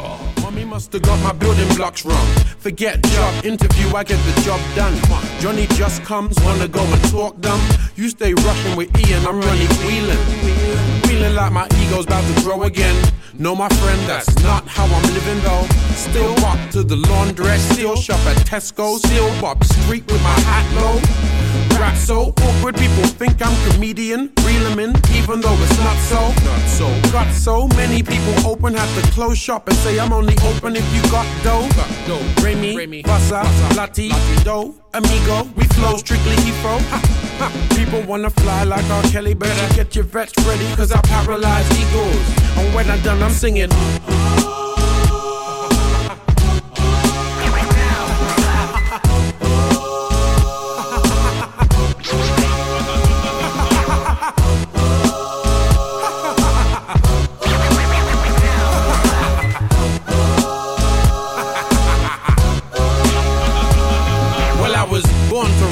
Mommy must have got my building blocks wrong. Forget job interview, I get the job done. Johnny just comes, wanna go and talk dumb. You stay rushing with Ian, I'm running wheeling. Feeling like my ego's about to grow again. No, my friend, that's not how I'm living though. Still walk to the laundress, still shop at Tesco, still walk street with my hat low. Rap so awkward, people think I'm comedian. Reel 'em in, even though it's not so. Not so. Got so many people open, have to close shop and say I'm only open if you got dough. Got dough. Remy, Remy, Bassa, Lati, Dough, Amigo, we flow strictly ha. People wanna fly like R. Kelly, better get your vets ready, cause I paralyze egos. And when I'm done, I'm singing.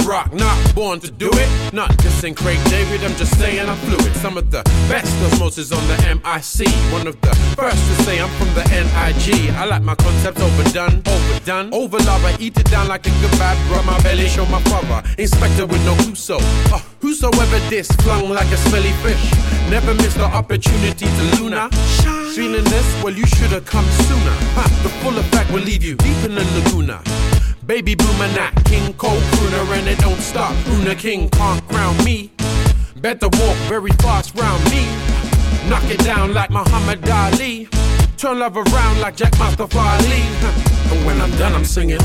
Rock, not born to do it. Not just in Craig David, I'm just saying I'm fluid. Some of the best osmosis on the MIC. One of the first to say I'm from the NIG. I like my concept overdone, overdone. Over lava, eat it down like a kebab. Rub my belly, show my father. Inspector with no Cuso. Uh, whosoever this flung like a smelly fish. Never missed the opportunity to Luna. Feeling this? Well, you should have come sooner. Huh, the full effect will leave you deep in the Laguna. Baby boomer not King Cole crooner and it don't stop. Una King can't crown me. Better walk very fast round me. Knock it down like Muhammad Ali. Turn love around like Jack Mustafa Ali. And when I'm done, I'm singing.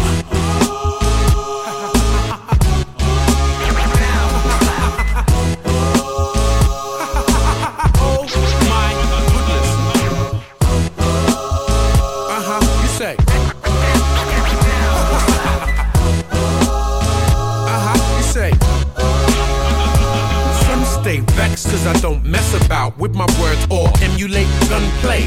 Cause I don't mess about with my words or emulate gunplay.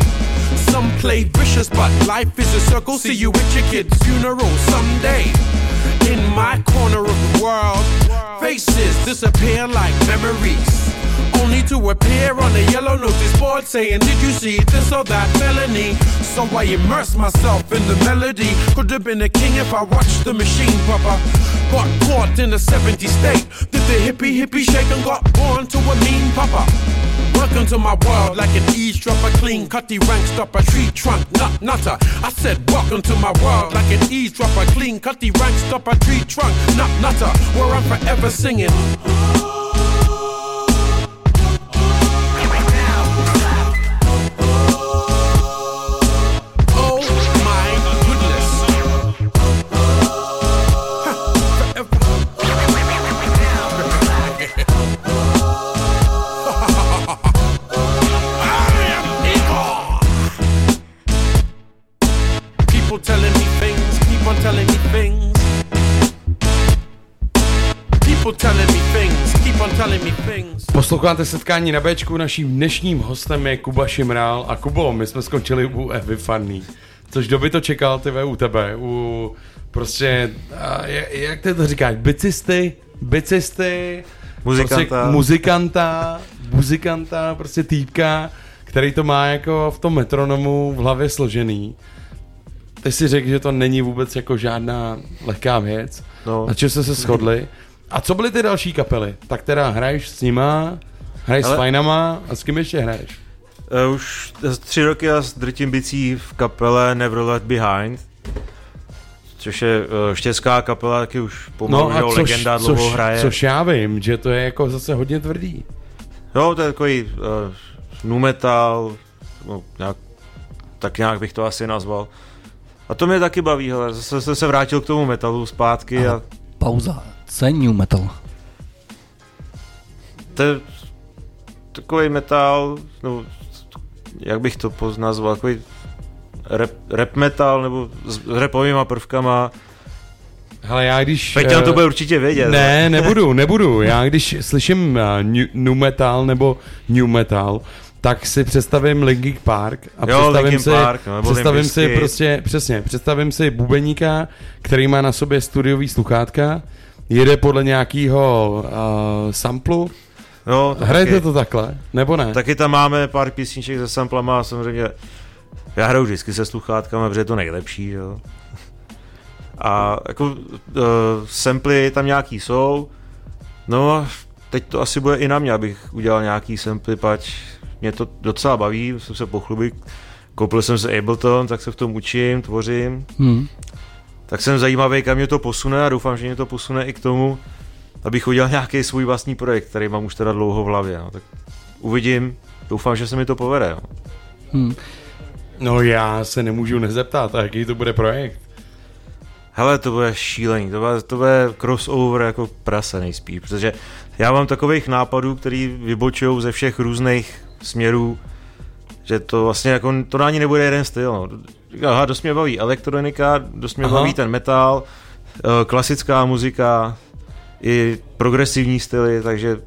Some play vicious, but life is a circle. See you at your kid's funeral someday. In my corner of the world, faces disappear like memories. Only to appear on a yellow notice board saying, Did you see this or that felony? So I immerse myself in the melody. Could have been a king if I watched the machine, Papa. Got caught in a 70 state. Did the hippie hippie shake and got born to a mean papa. Welcome to my world like an eavesdropper, clean cutty rank stopper, tree trunk, nut nutter. I said, Welcome to my world like an eavesdropper, clean cutty rank stopper, tree trunk, nut nutter, where I'm forever singing. Posloucháte setkání na Bčku, naším dnešním hostem je Kuba Šimrál a Kubo, my jsme skončili u Evy Fanny. Což doby to čekal ty u tebe, u prostě, a, jak, ty to říkáš, bicisty, bicisty, Muzikanta. prostě muzikanta, muzikanta, prostě týpka, který to má jako v tom metronomu v hlavě složený. Ty si řekl, že to není vůbec jako žádná lehká věc. No. Na čem jste se shodli? A co byly ty další kapely? Tak teda hraješ s nima, hraješ s Ale- fajnama a s kým ještě hraješ? Uh, už tři roky já drtím bicí v kapele Never Left Behind, což je uh, štěská kapela, taky už pomalu no, což, legenda dlouho což, hraje. což já vím, že to je jako zase hodně tvrdý. Jo, to je takový uh, nu metal, no, nějak, tak nějak bych to asi nazval. A to mě taky baví, hele. Zase jsem se vrátil k tomu metalu zpátky a Pauza. Co je new metal? to je takový metal, no, jak bych to poz- nazval, takový rap, rap metal, nebo s, s rapovýma prvkama. Hele, já když... Peťan to eh, bude určitě vědět. Ne, nebudu, nebudu. Já když slyším uh, new, new metal nebo new metal, tak si představím Linkin Park a Jo, představím Linkin si, Park, no, představím si prostě, přesně, představím si bubeníka, který má na sobě studiový sluchátka, jede podle nějakého uh, samplu, Jo, to hrajete taky, to takhle, nebo ne? taky tam máme pár písniček se samplama a samozřejmě já hraju vždycky se sluchátkama, protože je to nejlepší, jo. A jako uh, samply tam nějaký jsou, no a teď to asi bude i na mě, abych udělal nějaký samply, pať mě to docela baví, musím se pochlubit. Koupil jsem se Ableton, tak se v tom učím, tvořím. Hmm. Tak jsem zajímavý, kam mě to posune a doufám, že mě to posune i k tomu, abych udělal nějaký svůj vlastní projekt, který mám už teda dlouho v hlavě. No. Tak uvidím, doufám, že se mi to povede. No. Hmm. No já se nemůžu nezeptat, a jaký to bude projekt? Hele, to bude šílený, to bude, to bude crossover jako prase nejspíš, protože já mám takových nápadů, který vybočují ze všech různých směrů, že to vlastně jako, to ani nebude jeden styl. No. Aha, dost mě baví elektronika, dost mě Aha. baví ten metal, eh, klasická muzika, i progresivní styly, takže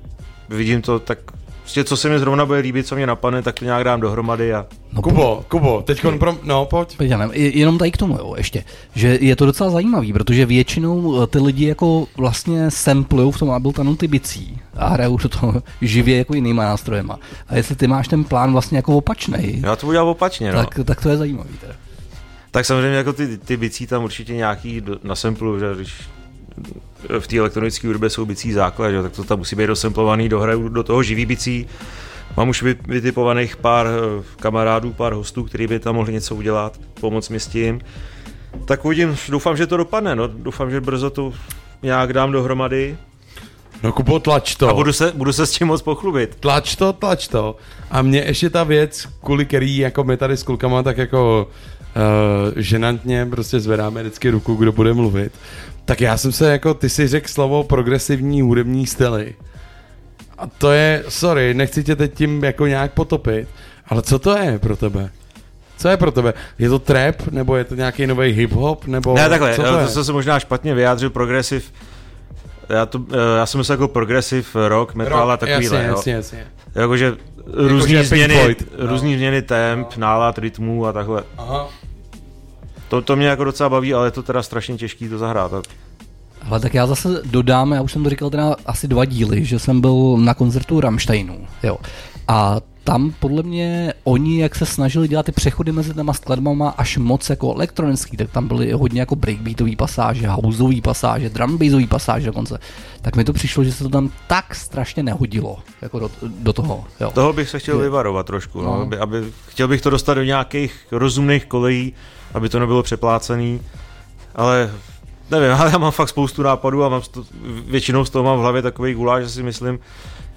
vidím to tak, prostě co se mi zrovna bude líbit, co mě napadne, tak to nějak dám dohromady a No, Kubo, Kubo, teď pro... No, pojď. Peťanem, je- jenom tady k tomu, jo, ještě, že je to docela zajímavý, protože většinou eh, ty lidi jako vlastně samplujou v tom Abletonu ty bicí a hrajou do toho živě jako jinýma nástrojema. A jestli ty máš ten plán vlastně jako opačnej, já to udělal opačně. No. tak, tak to je zajímavý. Teda. Tak samozřejmě jako ty, ty bicí tam určitě nějaký do, na samplu, že když v té elektronické hudbě jsou bicí základ, že? tak to tam musí být dosemplovaný, dohraju do toho živý bicí. Mám už vy- vytipovaných pár eh, kamarádů, pár hostů, kteří by tam mohli něco udělat, pomoct mi s tím. Tak uvidím, doufám, že to dopadne, no. doufám, že brzo to nějak dám dohromady No Kubo, tlač to. a budu se, budu se s tím moc pochlubit. Tlač to, tlač to. A mě ještě ta věc, kvůli který jako my tady s klukama tak jako uh, ženantně prostě zvedáme vždycky ruku, kdo bude mluvit. Tak já jsem se jako, ty si řekl slovo progresivní hudební styly. A to je, sorry, nechci tě teď tím jako nějak potopit, ale co to je pro tebe? Co je pro tebe? Je to trap, nebo je to nějaký nový hip-hop, nebo Ne, takhle, co to, to je? to jsem se možná špatně vyjádřil, progresiv, já, to, eh, já jsem myslel jako progresiv rock, metal a takovýhle, jasně, jo. jasně, jasně. Jakože různý Pink změny, Floyd, no. různý změny temp, nálad, rytmů a takhle. Aha. To, to mě jako docela baví, ale je to teda strašně těžký to zahrát. Ale tak já zase dodám, já už jsem to říkal teda asi dva díly, že jsem byl na koncertu Rammsteinu, jo. A tam podle mě oni, jak se snažili dělat ty přechody mezi těma skladbama až moc jako elektronický, tak tam byly hodně jako breakbeatový pasáže, houseový pasáže, drumbassový pasáže dokonce. Tak mi to přišlo, že se to tam tak strašně nehodilo, jako do, do toho, jo. Toho bych se chtěl vyvarovat trošku, no. No. Aby, aby, chtěl bych to dostat do nějakých rozumných kolejí, aby to nebylo přeplácený, ale nevím, ale já mám fakt spoustu nápadů a mám sto, většinou z toho mám v hlavě takový guláš, že si myslím,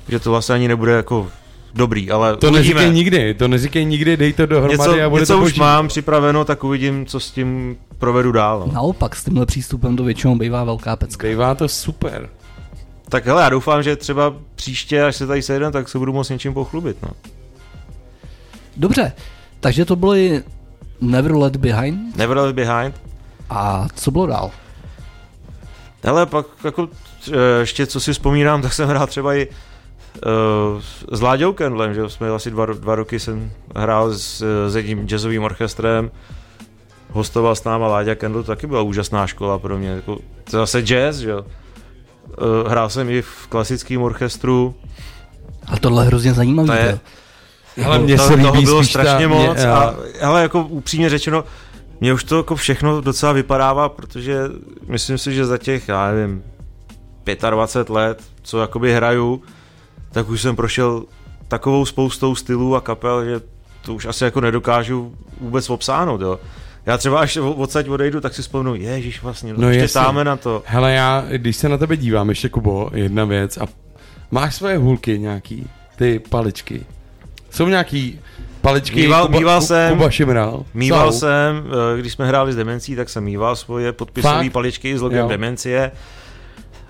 že to vlastně ani nebude jako dobrý, ale To uvidíme. neříkej nikdy, to neříkej nikdy, dej to dohromady něco, a bude něco to už boží. mám připraveno, tak uvidím, co s tím provedu dál. No. Naopak s tímhle přístupem to většinou bývá velká pecka. Bývá to super. Tak hele, já doufám, že třeba příště, až se tady sejdem, tak se budu moct něčím pochlubit. No. Dobře, takže to byly Never Let Behind Never Left Behind. a co bylo dál? Hele, pak jako eh, ještě co si vzpomínám, tak jsem hrál třeba i uh, s Láďou Kendlem, že jsme asi dva, dva roky jsem hrál s, s jedním jazzovým orchestrem, hostoval s náma Láďa Kendl, to taky byla úžasná škola pro mě, jako, to je zase jazz, že jo. Uh, hrál jsem i v klasickém orchestru, Ale tohle je hrozně zajímavý. To je- jo. Ale mně to, se líbí toho bylo spíš strašně ta, moc Mě, a, ale jako upřímně řečeno, mě už to jako všechno docela vypadává, protože myslím si, že za těch, já nevím, 25 let, co jakoby hraju, tak už jsem prošel takovou spoustou stylů a kapel, že to už asi jako nedokážu vůbec obsáhnout, jo. Já třeba až odsaď odejdu, tak si vzpomenu, ježiš vlastně, No ještě táme na to. Hele, já, když se na tebe dívám, ještě Kubo, jedna věc. A máš svoje hůlky nějaký, ty paličky. Jsou nějaký paličky Mýval- Kuba, mýval jsem- Kuba Šimral? Mýval Jsou. jsem, eh, když jsme hráli s Demencí, tak jsem mýval svoje podpisové paličky s logem Jo. Demencie.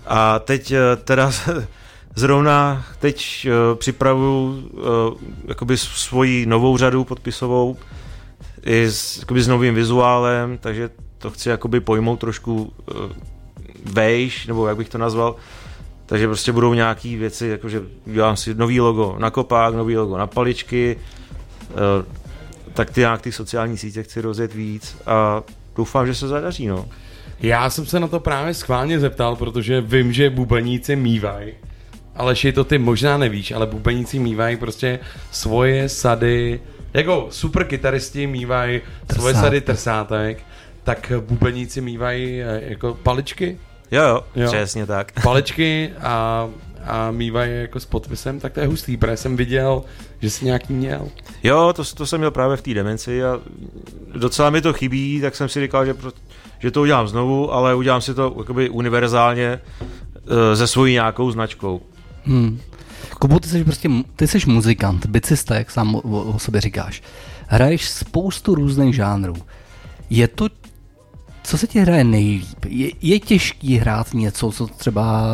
A teď eh, teda zrovna teď eh, připravuju jakoby svoji novou řadu podpisovou i s, jakoby s novým vizuálem, takže to chci jakoby pojmout trošku vejš, nebo jak bych to nazval. Takže prostě budou nějaký věci, jakože dělám si nový logo na kopák, nový logo na paličky, eh, tak ty nějak ty sociální sítě chci rozjet víc a doufám, že se zadaří, no. Já jsem se na to právě schválně zeptal, protože vím, že bubeníci mývají. Ale že to ty možná nevíš, ale bubeníci mývají prostě svoje sady, jako super kytaristi mývají svoje sady trsátek, tak bubeníci mývají eh, jako paličky, Jo, jo, Jo. přesně tak. paličky a, a mývají jako s podpisem, tak to je hustý, protože jsem viděl, že jsi nějaký měl. Jo, to, to jsem měl právě v té demenci a docela mi to chybí, tak jsem si říkal, že, pro, že to udělám znovu, ale udělám si to jakoby univerzálně eh, se svojí nějakou značkou. Hmm. Kubo, ty jsi prostě, ty jsi muzikant, bicista, jak sám o, o sobě říkáš. Hraješ spoustu různých žánrů. Je to, co se ti hraje nejlíp? Je, je těžký hrát něco, co třeba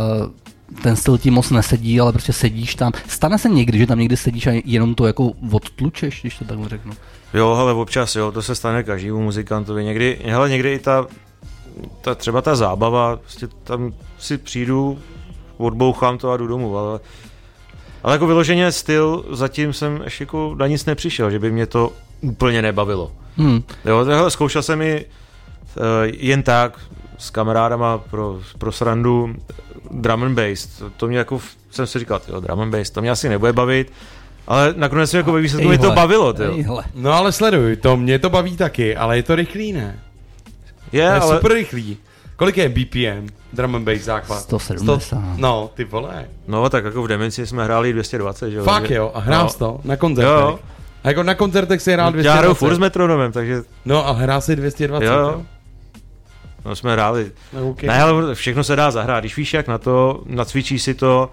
ten styl ti moc nesedí, ale prostě sedíš tam. Stane se někdy, že tam někdy sedíš a jenom to jako odtlučeš, když to takhle řeknu. Jo, ale občas, jo, to se stane každému muzikantovi. Někdy, hele, někdy i ta, ta, třeba ta zábava, prostě tam si přijdu, odbouchám to a jdu domů, ale, ale jako vyloženě styl, zatím jsem ještě jako na nic nepřišel, že by mě to úplně nebavilo. Hmm. Jo, hele, zkoušel jsem i jen tak s kamarádama pro, pro srandu drum and bass. To, to mě jako, jsem si říkal, jo, drum and bass, to mě asi nebude bavit, ale nakonec mi jako ve výsledku mi to bavilo, tyjo. ejhle. No ale sleduj, to mě to baví taky, ale je to rychlý, ne? Je, Je ale super rychlý. Kolik je BPM? Drum and bass základ? 170. No, ty vole. No, tak jako v Demenci jsme hráli 220, že jo? Fakt jo, a hrál no. to na koncertech. Jo. A jako na koncertech si hrál Já 220. hraju furt s metronomem, takže No a hrál si 220. jo, jo. No jsme hráli. Okay. Ne, ale všechno se dá zahrát. Když víš jak na to, nacvičíš si to,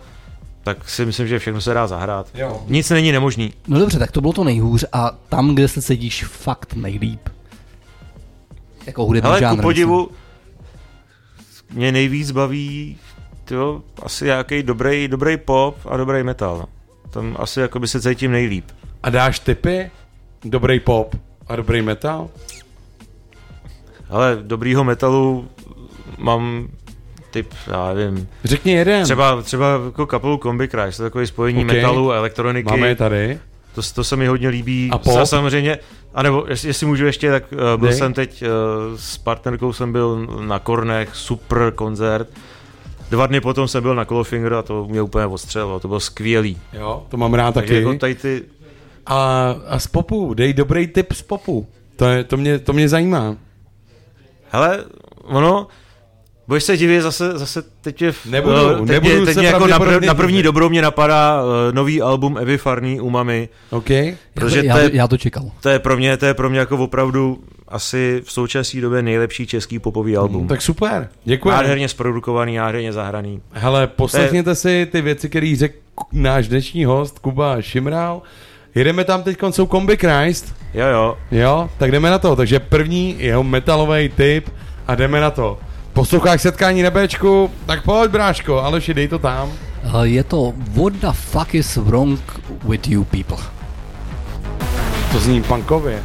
tak si myslím, že všechno se dá zahrát. Jo. Nic není nemožný. No dobře, tak to bylo to nejhůř a tam, kde se sedíš fakt nejlíp. Jako hudební Ale žánr. ku podivu mě nejvíc baví to asi nějaký dobrý, dobrý pop a dobrý metal. no. Tam asi jako by se cítím nejlíp. A dáš tipy? Dobrý pop a dobrý metal? Ale dobrýho metalu mám typ, já nevím, Řekni jeden. třeba, třeba jako kapelu Combi Crash, to je takové spojení Ok. metalu a elektroniky. Máme je tady. To, to se mi hodně líbí. A pop? Sa- Samozřejmě, A nebo jestli, jestli můžu ještě, tak uh, byl Dej. jsem teď uh, s partnerkou, jsem byl na Kornech, super koncert. Dva dny potom jsem byl na Colofinger a to mě úplně odstřelilo, to bylo skvělý. Jo, to mám rád Takže taky. jako tady ty, A, a z popu, dej dobrý tip z popu. To, je, to, mě, to mě zajímá. Hele, ono, Budeš se divit, zase, zase teď je, v- Nebudu, eh, teď nebudu mě, teď se mě jako na, prv, na první dobrou mě napadá uh, nový album Evy Farný Umami, OK? protože já, to je, já to čekal. to je pro mě, to je pro mě jako opravdu asi v současné době nejlepší český popový album. Tak super, děkuji. Nádherně zprodukovaný, nádherně zahraný. Hele, poslechněte si ty věci, které řekl náš dnešní host Kuba Šimrál. Jedeme tam teď jsou Combi Christ. Jo, jo. Jo, tak jdeme na to. Takže první jeho metalový tip a jdeme na to. Posloucháš setkání na Bčku, tak pojď bráško, Aleši, dej to tam. Eh, Je to What the fuck is wrong with you people? To zní punkově.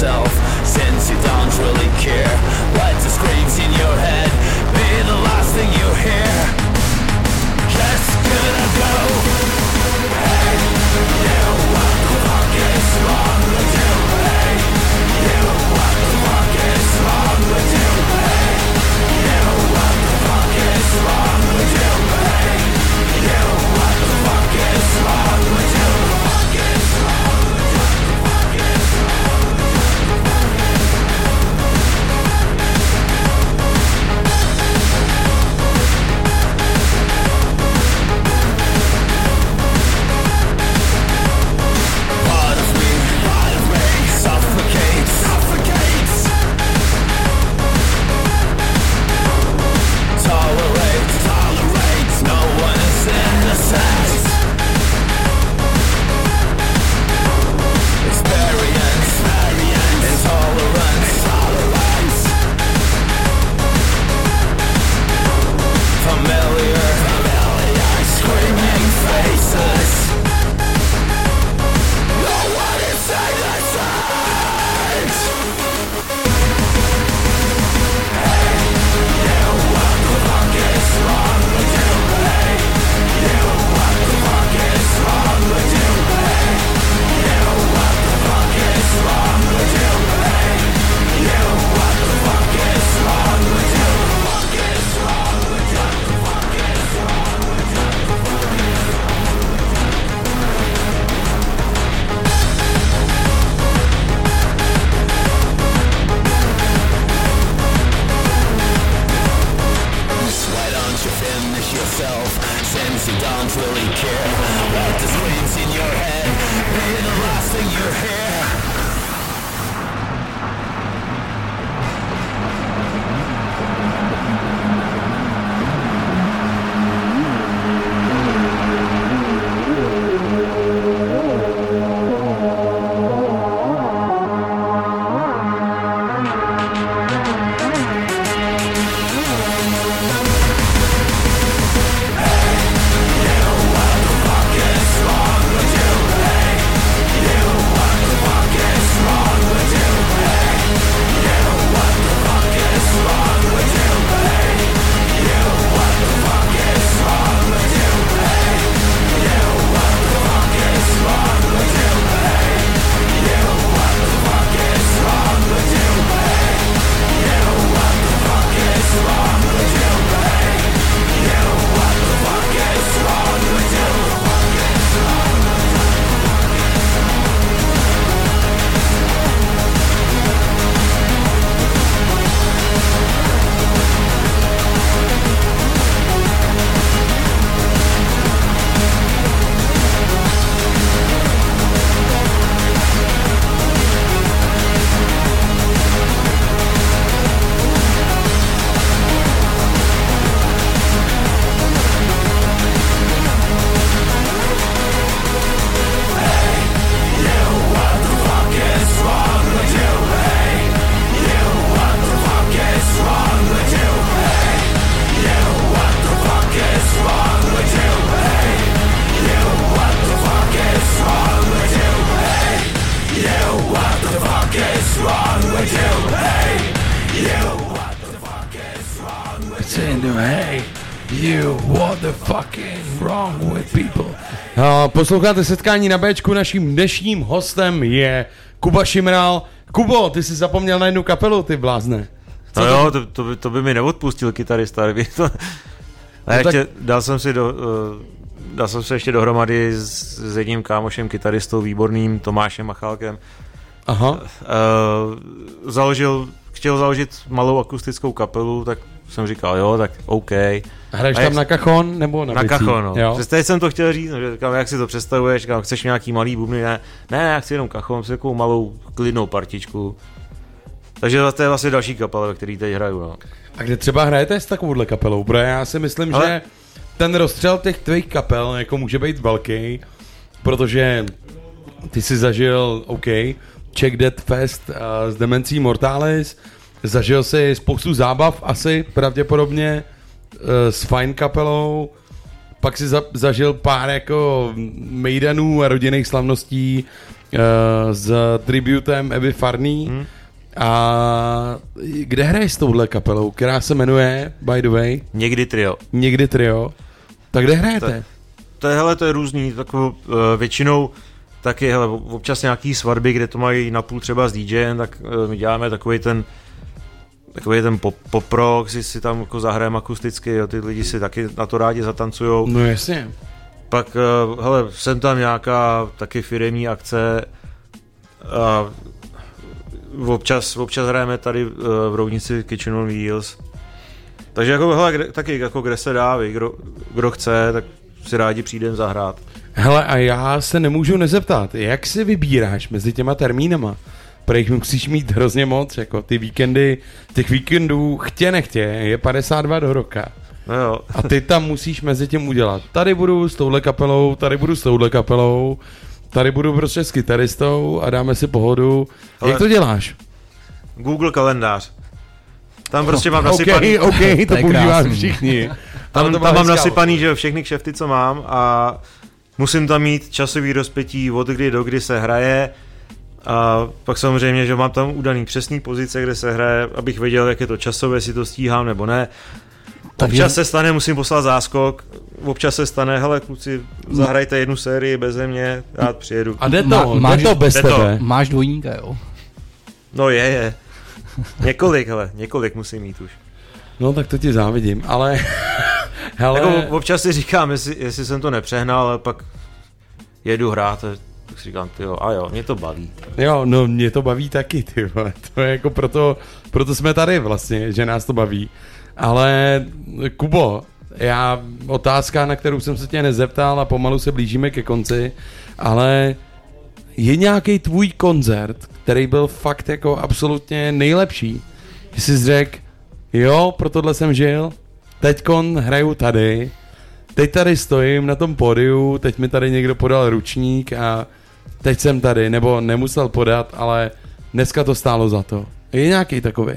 myself. Posloucháte setkání na Bčku, naším dnešním hostem je Kuba Šimral. Kubo, ty jsi zapomněl na jednu kapelu, ty blázne. No jo, to, to, by, to by mi neodpustil kytarista, kdyby to... Ne, No tak- ještě, dal jsem si do, uh, dal jsem se ještě dohromady s, s jedním kámošem, kytaristou výborným, Tomášem Machálkem. Aha. Uh, založil, chtěl založit malou akustickou kapelu, tak jsem říkal, jo, tak OK. Hraješ tam jak- na kachon nebo na Na bicí? kachon, no. Jo. Teď jsem to chtěl říct, no, že říkám, jak si to představuješ, říkám, chceš nějaký malý bubny, ne, ne, já chci jenom kachon, chci takovou malou klidnou partičku. Takže to je vlastně další kapela, ve který teď hraju, no. A kde třeba hrajete s takovouhle kapelou? Protože já si myslím, Ale- že ten rozstřel těch tvých kapel jako může být velký, protože ty jsi zažil, OK, Check Dead Fest uh, s Demencí Mortalis, zažil si spoustu zábav asi pravděpodobně s Fine kapelou, pak si za, zažil pár jako mejdanů a rodinných slavností uh, s tributem Evy Farný. Hmm. A kde hraješ s touhle kapelou, která se jmenuje, by the way, Někdy trio. někdy trio, tak kde hrajete? To je, hele, to je různý, takovou, uh, většinou taky, hele, občas nějaký svatby, kde to mají napůl třeba s DJem, tak uh, my děláme takový ten takový ten pop, pop rock, si, si tam jako zahrajeme akusticky, jo, ty lidi si taky na to rádi zatancujou. No jasně. Pak, uh, hele, jsem tam nějaká taky firemní akce a občas, občas hrajeme tady uh, v Roudnici Kitchen on Wheels. Takže jako, hele, kde, taky jako kde se dá, vy, kdo, kdo chce, tak si rádi přijdem zahrát. Hele, a já se nemůžu nezeptat, jak si vybíráš mezi těma termínama? Jich musíš mít hrozně moc, jako ty víkendy, těch víkendů chtě nechtě, je 52 do roka. No jo. A ty tam musíš mezi tím udělat. Tady budu s touhle kapelou, tady budu s touhle kapelou, tady budu prostě s kytaristou a dáme si pohodu. Ale- Jak to děláš? Google kalendář. Tam prostě mám nasypaný... OK, to je používáš všichni. Tam, tam, to byla mám nasypaný, že jo, všechny kšefty, co mám a musím tam mít časový rozpětí od kdy do kdy se hraje a pak samozřejmě, že mám tam udaný přesný pozice, kde se hraje, abych věděl, jak je to časové, jestli to stíhám nebo ne. Takže- Občas se stane, musím poslat záskok, občas se stane, hele kluci, zahrajte jednu sérii beze mě, já přijedu. A jde to, Má- máš- to bez jde to. tebe. Máš dvojníka, jo? No je, je. Několik, hele, několik musím mít už. No tak to ti závidím, ale... hele, Jako občas si říkám, jestli, jestli jsem to nepřehnal, ale pak jedu hrát, tak si říkám, ty jo, a jo, mě to baví. Jo, no mě to baví taky, ty vole. To je jako proto, proto jsme tady vlastně, že nás to baví. Ale Kubo, já otázka, na kterou jsem se tě nezeptal a pomalu se blížíme ke konci, ale je nějaký tvůj koncert, který byl fakt jako absolutně nejlepší? Že jsi řekl, jo, pro tohle jsem žil, teďkon hraju tady, teď tady stojím na tom pódiu, teď mi tady někdo podal ručník a teď jsem tady, nebo nemusel podat, ale dneska to stálo za to. Je nějaký takový.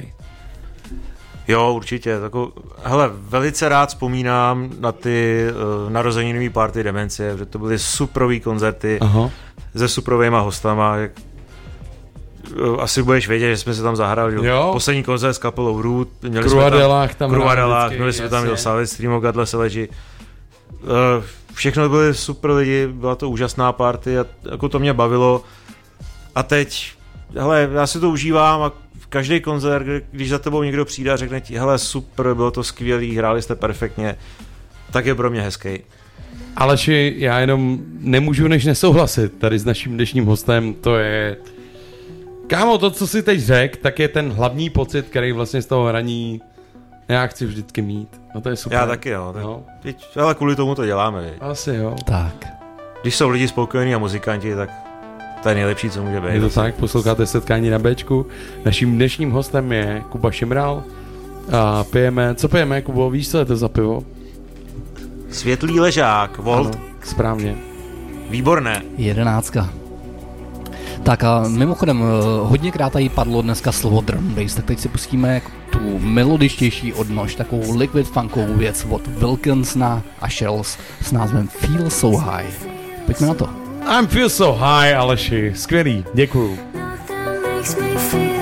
Jo, určitě. Tako, hele, velice rád vzpomínám na ty uh, narozeninové party Demencie, že to byly suprový koncerty Aha. se suprovýma hostama. Jak, uh, asi budeš vědět, že jsme se tam zahrali. Jo. Poslední koncert s kapelou Root. Měli Kruadelách tam jsme tam, Kruadelách, hráli vždycky, měli jsme tam do Savit Streamo, Gadle Seleži. Uh, všechno byly super lidi, byla to úžasná party a jako to mě bavilo. A teď, hele, já si to užívám a každý koncert, kdy- když za tebou někdo přijde a řekne ti, hele, super, bylo to skvělý, hráli jste perfektně, tak je pro mě hezký. Aleši, já jenom nemůžu než nesouhlasit tady s naším dnešním hostem, to je... Kámo, to, co si teď řekl, tak je ten hlavní pocit, který vlastně z toho hraní já chci vždycky mít. No to je super. Já taky, jo. Tak, No. teď, ale kvůli tomu to děláme. Viď. Asi jo. Tak. Když jsou lidi spokojení a muzikanti, tak to je nejlepší, co může být. Je to tak, posloucháte setkání na Bčku. Naším dnešním hostem je Kuba Šimral. A pijeme, co pijeme, Kubo, víš, co je to za pivo? Světlý ležák, Volt, Ano, správně. výborné. Jedenáctka. Tak a mimochodem, eh, hodněkrát tady padlo dneska slovo drum bass, tak teď si pustíme tu melodičtější odnož, takovou liquid funkovou věc od Wilkinsona a Shells s názvem Feel So High. Pojďme na to. I'm feel so high, Aleši. Skvělý, děkuju. makes me feel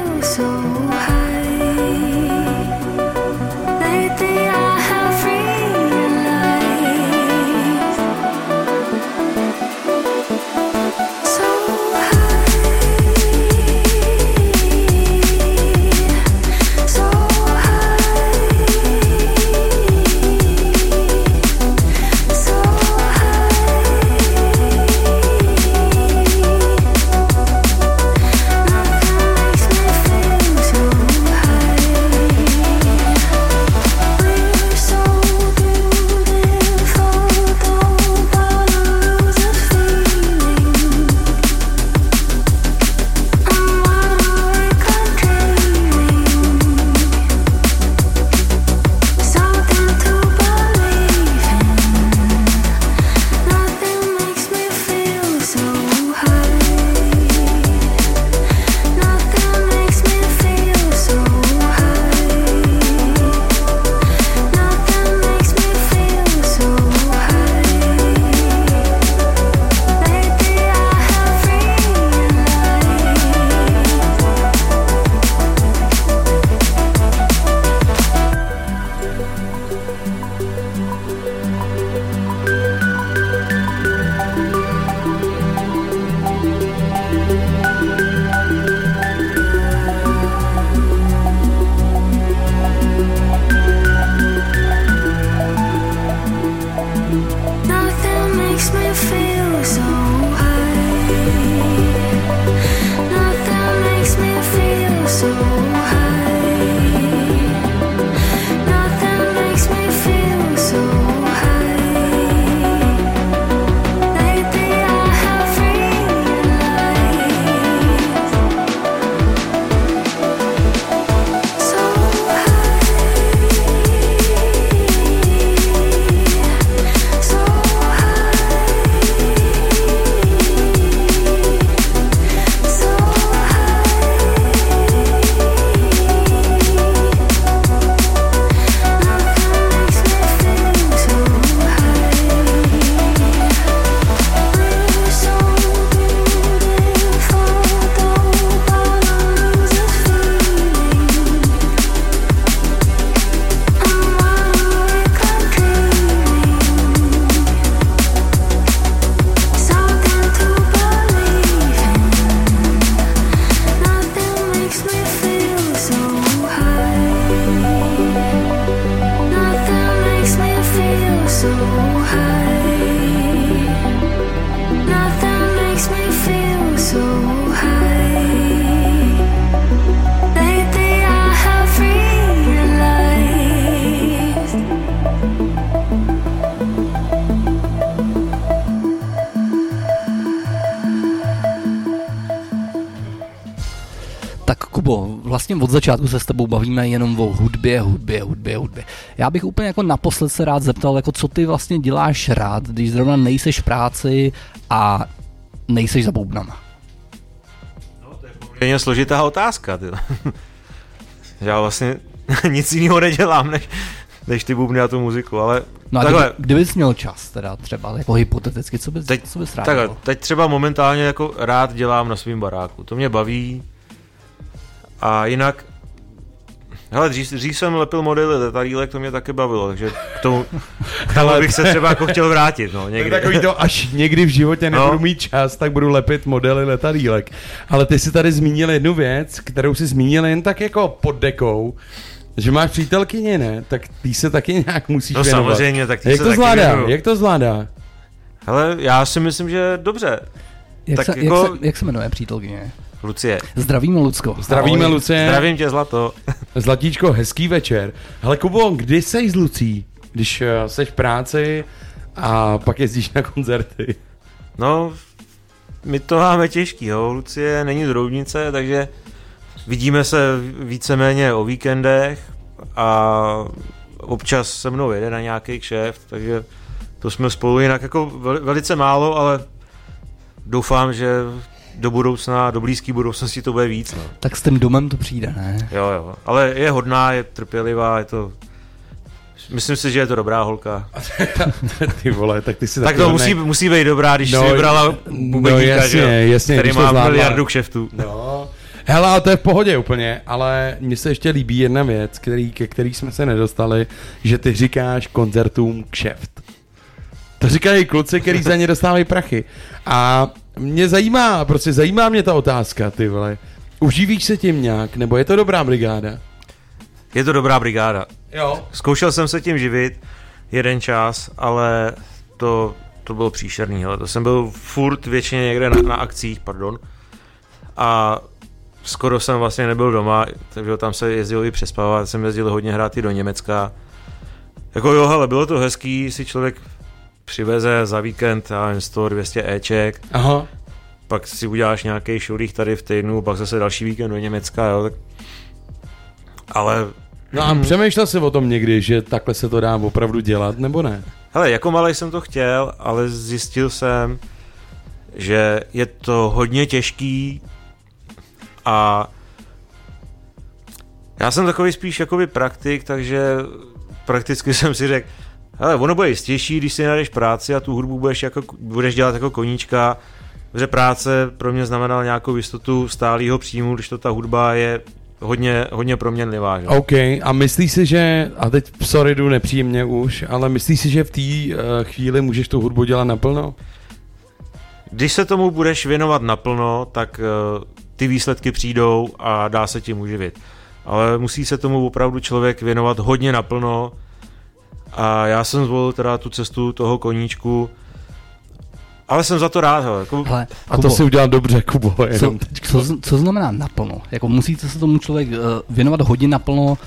začátku se s tebou bavíme jenom o hudbě, hudbě, hudbě, hudbě. Já bych úplně jako naposled se rád zeptal, jako co ty vlastně děláš rád, když zrovna nejseš v práci a nejseš za bubnama. Je složitá otázka. Ty. Já vlastně nic jiného nedělám, než, než ty bubny a tu muziku, ale No a takhle, kdyby, kdybys měl čas, teda třeba jako hypoteticky, co bys, Teď- co bys rád takhle, teď třeba momentálně jako rád dělám na svém baráku. To mě baví. A jinak, hele, dřív, dřív jsem lepil modely letadílek, to mě taky bavilo, takže k tomu, k tomu bych se třeba jako chtěl vrátit, no, To je někdy. takový to, až někdy v životě No. nebudu mít čas, tak budu lepit modely letadílek. Ale ty si tady zmínil jednu věc, kterou si zmínil jen tak jako pod dekou, že máš přítelkyně, ne? Tak ty se taky nějak musíš No věnovat. samozřejmě, tak ty Jak se to taky zvládá? věnuju. Jak to zvládá? Hele, já si myslím, že dobře. Jak, tak se, jako- jak, se, jak se jmenuje přítelkyně? Lucie, Zdravíme, Lucko. Zdravíme, Ahoj. Lucie. zdravím tě, Zlato. Zlatíčko, hezký večer. Hele, Kubo, kdy jsi s Lucí? Když jsi v práci a pak jezdíš na koncerty. No, my to máme těžký, jo. Lucie není z Roudnice, takže vidíme se víceméně o víkendech a občas se mnou jede na nějaký kšeft, takže to jsme spolu jinak jako vel- velice málo, ale doufám, že do budoucna, do blízké budoucnosti to bude víc. No. Tak s tím domem to přijde, ne? Jo, jo. Ale je hodná, je trpělivá, je to... Myslím si, že je to dobrá holka. ty vole, tak ty si Tak to hodnej- musí, musí být dobrá, když No, si vybrala no bubeníka, jasně, že jo, jasně, který má zvládla. miliardu kšeftů. No. Hele, ale to je v pohodě úplně, ale mně se ještě líbí jedna věc, který, ke který jsme se nedostali, že ty říkáš koncertům kšeft. To říkají kluci, který za ně dostávají prachy. A mě zajímá, prostě zajímá mě ta otázka, ty vole. Uživíš se tím nějak, nebo je to dobrá brigáda? Je to dobrá brigáda. Jo. Zkoušel jsem se tím živit jeden čas, ale to, to bylo příšerný. Hele. To jsem byl furt většině někde na, na akcích, pardon. A skoro jsem vlastně nebyl doma, takže tam se jezdilo i přespávat, jsem jezdil hodně hrát i do Německa. Jako jo, hele, bylo to hezký, si člověk přiveze za víkend, já nevím, 100, 200 Eček, Aha. pak si uděláš nějaký showrích tady v týdnu, pak zase další víkend do Německa, jo, tak... Ale No a přemýšlel jsi o tom někdy, že takhle se to dá opravdu dělat, nebo ne? Hele, jako malý jsem to chtěl, ale zjistil jsem, že je to hodně těžký a já jsem takový spíš jakoby praktik, takže prakticky jsem si řekl, hele, ono bude jistější, když si najdeš práci a tu hudbu budeš, jako, budeš dělat jako koníčka, protože práce pro mě znamenala nějakou jistotu stálého příjmu, když to ta hudba je hodně, hodně proměnlivá. Že? OK, a myslíš si, že, a teď sorry, jdu nepříjemně už, ale myslíš si, že v té uh, chvíli můžeš tu hudbu dělat naplno? Když se tomu budeš věnovat naplno, tak uh, ty výsledky přijdou a dá se tím uživit. Ale musí se tomu opravdu člověk věnovat hodně naplno a já jsem zvolil teda tu cestu toho koníčku, ale jsem za to rád. Hele. Jako, Hele, A to si udělal dobře, Kubo, co, jenom co, co znamená naplno? Jako musíte se tomu člověk uh, věnovat hodně naplno,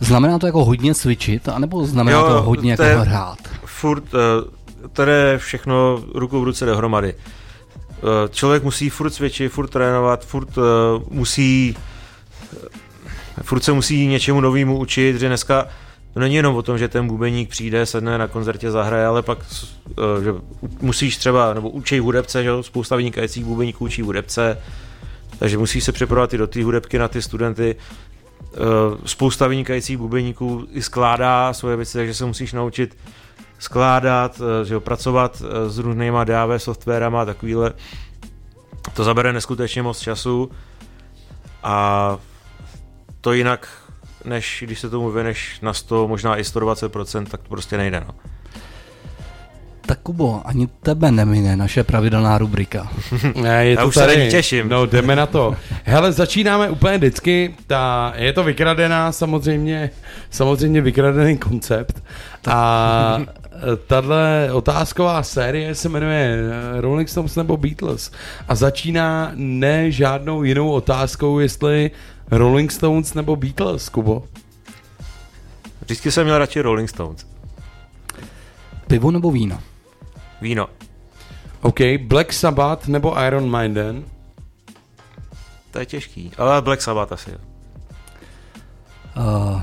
znamená to jako hodně cvičit, anebo znamená Jo, to hodně to jako hrát? furt, uh, to je všechno ruku v ruce dohromady. Uh, člověk musí furt cvičit, furt trénovat, furt uh, musí furt se musí něčemu novému učit, že dneska to není jenom o tom, že ten bubeník přijde, sedne na koncertě, zahraje, ale pak uh, že musíš třeba, nebo učí hudebce, že spousta vynikajících bubeníků učí hudebce, takže musí se připravovat i do té hudebky na ty studenty. Uh, spousta vynikajících bubeníků i skládá svoje věci, takže se musíš naučit skládat, eh, že jo, pracovat eh, s různýma DAW softwarama a takovýhle. To zabere neskutečně moc času a to jinak, než když se tomu věneš na 100, možná i 120%, tak to prostě nejde. No. Tak Kubo, ani tebe nemine naše pravidelná rubrika. Ne, je Já to už se tady. ní těším. No, jdeme na to. Hele, začínáme úplně vždycky. Ta, je to vykradená, samozřejmě, samozřejmě vykradený koncept. A tahle otázková série se jmenuje eh, Rolling Stones nebo Beatles. A začíná ne žádnou jinou otázkou, jestli Rolling Stones nebo Beatles, Kubo. Vždycky jsem měl radši Rolling Stones. Pivo nebo víno? Víno. OK, Black Sabbath nebo Iron Maiden? To je těžký. Ale Black Sabbath asi. Uh,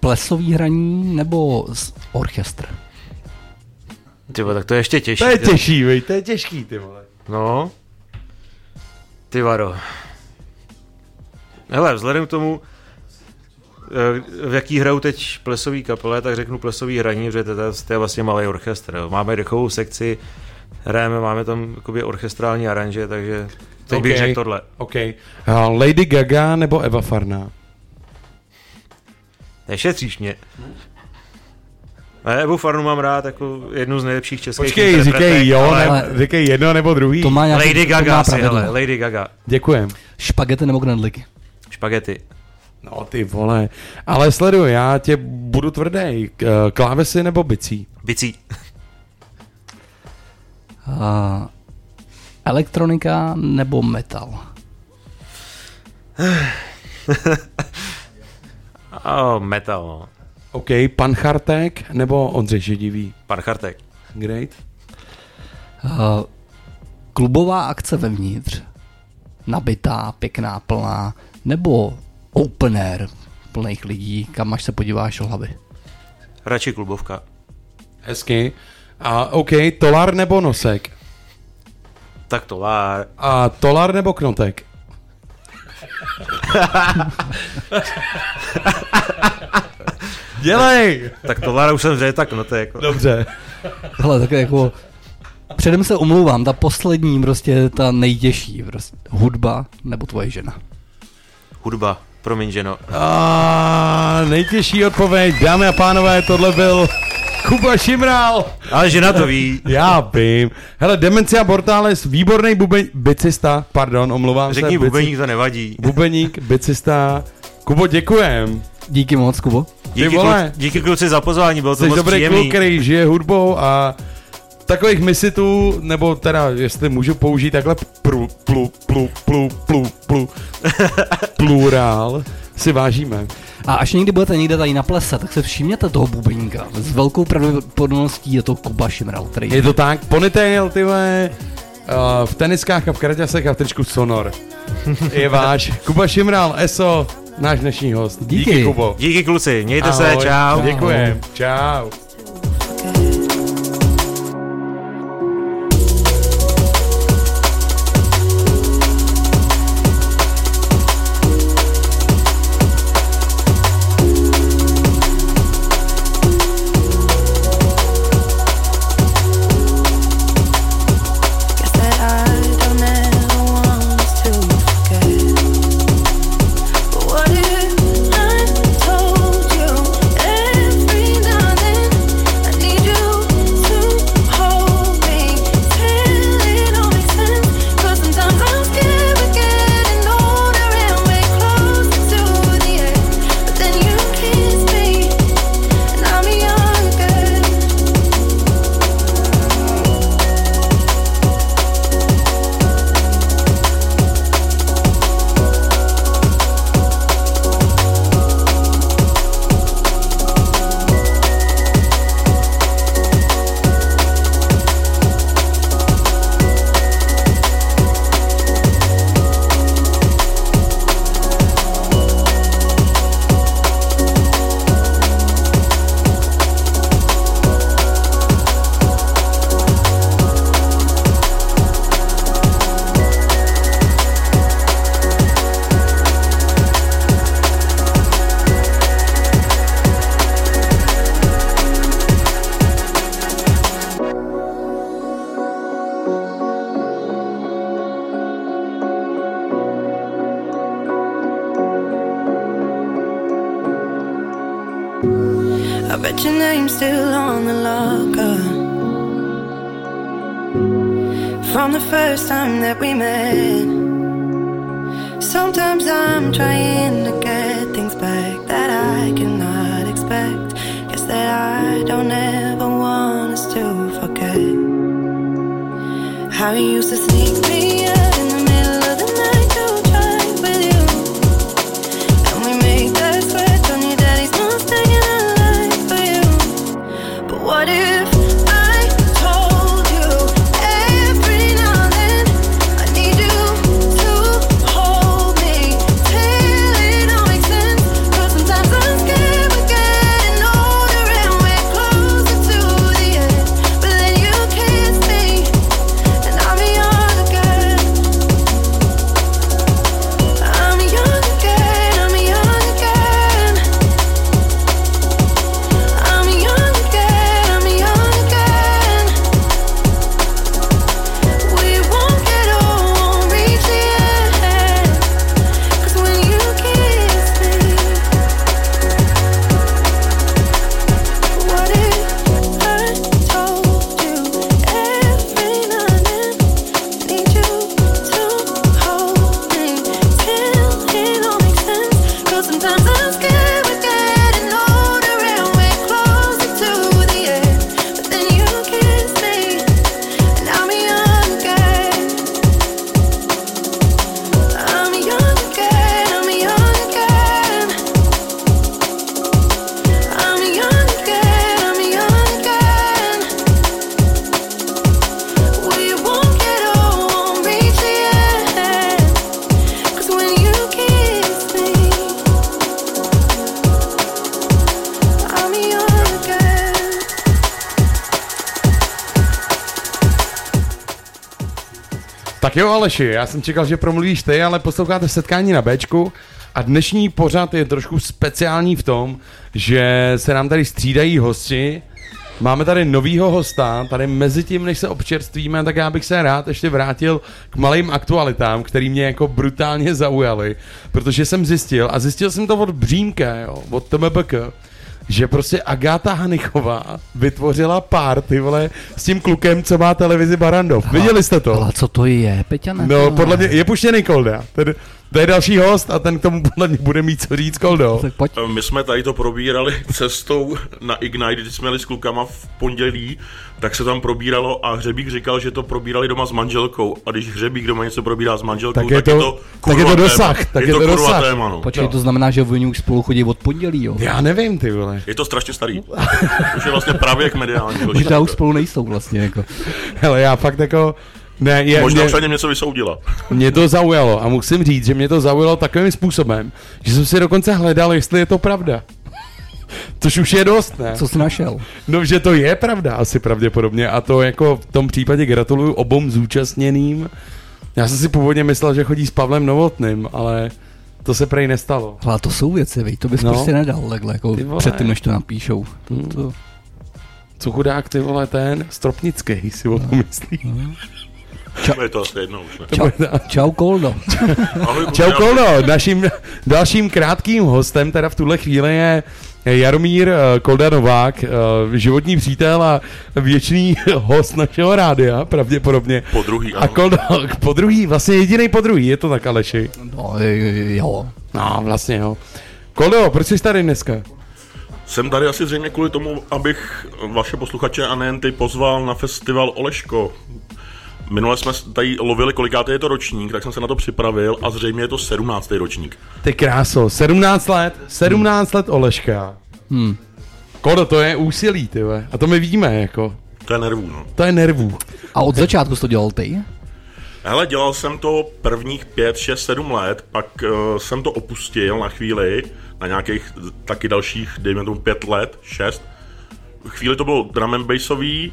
plesový hraní nebo orchestr? Ty tak to je ještě těžší. To je těžší, vej, to je těžký, ty vole. No. Ty varo. Hele, vzhledem k tomu, eh, v jaký hrajou teď plesový kapele, tak řeknu plesový hraní, protože to, je- to je vlastně malý orchestr. jo. Máme dechovou sekci, hrajeme, máme tam jakoby orchestrální aranže, takže teď bych Ok. řekl tohle. OK. Uh, Lady Gaga nebo Eva Farná? Nešetříš mě. Ne, Evu Farnu mám rád jako jednu z nejlepších českých Počkej, interpretek, říkej jo, ale ne, říkej jedno nebo druhý. To má nějaký, Lady to má Gaga asi, hele, Lady Gaga. Děkujem. Špagety nebo knedlíky? Špagety. No ty vole. Ale sleduj, já tě budu tvrdý. K- Klávesy nebo bicí? Bicí. Uh, elektronika nebo metal? Oh, metal, no. OK, pan Chartek nebo Ondřej Židivý? Pan Chartek. Great. Uh, klubová akce vevnitř, nabitá, pěkná, plná, nebo open air, plných lidí, kam až se podíváš o hlavy. Radši klubovka. Hezky. A OK, tolar nebo nosek? Tak to lár. A tolar nebo knotek? Dělej! Tak to Lara už jsem řekl, tak no to je jako... Dobře. Hele, tak jako předem se omlouvám, ta poslední prostě ta nejtěžší, prostě hudba nebo tvoje žena. Hudba, promiň ženo. A nejtěžší odpověď, dámy a pánové, tohle byl Kuba Šimral. Ale žena to ví. Já vím. Hele, Demencia Mortalis, výborný bubeň, bicista, pardon, omlouvám Řekni se. bubeník, to nevadí. Bubeník, bicista. Kubo, děkujem. Díky moc, Kubo. Díky, vole. kluci, díky kluci za pozvání, bylo to Jsi moc dobrý příjemný. kluk, který žije hudbou a takových misitů, nebo teda, jestli můžu použít takhle plu, plu, plu, plu, plu, plu, plurál, si vážíme. A až někdy budete někde tady na plese, tak se všimněte toho bubeníka. S velkou pravděpodobností je to Kuba Šimral, který Je to tak, ponytail, ty vole, uh, v teniskách a v kraťasech a v tričku Sonor. Je váš. Kuba Šimral, ESO, náš dnešní host. Díky, Díky. Kubo. Díky kluci, mějte se, Ahoj. čau. Děkujem. Čau. First time that we met Aleši, já jsem čekal, že promluvíš ty, ale posloucháte setkání na Bčku a dnešní pořad je trošku speciální v tom, že se nám tady střídají hosti. Máme tady novýho hosta, tady mezi tím, než se občerstvíme, tak já bych se rád ještě vrátil k malým aktualitám, který mě jako brutálně zaujaly, protože jsem zjistil, a zjistil jsem to od Břímka, jo, od TMBK, že prostě Agáta Hanichová vytvořila pár, ty vole, s tím klukem, co má televizi Barandov. Viděli jste to? Ale co to je, Peťa? ne? No, podle mě je puštěný Kolda. Ten, to je další host a ten k tomu podle mě bude mít co říct Koldo. Tak pojď. My jsme tady to probírali cestou na Ignite, když jsme jeli s klukama v pondělí, tak se tam probíralo a Hřebík říkal, že to probírali doma s manželkou. A když Hřebík doma něco probírá s manželkou, Tak je to- tak je to kurva dosah, téma. tak je je to to dosah. téma, no. Počkej, to znamená, že oni už spolu chodí od pondělí, jo? Já nevím, ty vole. Je to strašně starý. Už je vlastně právě mediální. Možná už spolu nejsou vlastně, jako. Hele, já fakt jako... Ne, je, Možná mě, už na něm něco vysoudila. mě to zaujalo a musím říct, že mě to zaujalo takovým způsobem, že jsem si dokonce hledal, jestli je to pravda. Což už je dost, ne? Co jsi našel? No, že to je pravda asi pravděpodobně a to jako v tom případě gratuluju obou zúčastněným. Já jsem si původně myslel, že chodí s Pavlem Novotným, ale to se prej nestalo. Ale to jsou věci, vej, to bys No. no. prostě nedal takhle, jako předtím, než to napíšou. To, to, Co chudák ty vole ten Stropnický si o tom myslí. Je to asi jedno už, ne? čau, čau, Koldo. Čau Koldo, naším dalším krátkým hostem teda v tuhle chvíli je Jaromír eh, Kolda Novák, eh, životní přítel a věčný host našeho rádia, pravděpodobně. Po druhý, A ano. Koldo, po druhý, vlastně jediný po druhý, je to tak Aleši? No, jo. No, vlastně jo. Koldo, proč jsi tady dneska? Jsem tady asi zřejmě kvůli tomu, abych vaše posluchače a nejen ty pozval na festival Oleško. Minule jsme tady lovili, kolikátý je to ročník, tak jsem se na to připravil a zřejmě je to 17. ročník. Ty kráso, 17 let, 17 let Oleška. Hmm. Koldo, to je úsilí, ty ve. A to my víme, jako. To je nervů, no. To je nervů. A od začátku jsi to dělal ty? Hele, dělal jsem to prvních 5, 6, 7 let, pak uh, jsem to opustil na chvíli, na nějakých taky dalších, dejme tomu 5 let, 6. Chvíli to bylo drum and bassový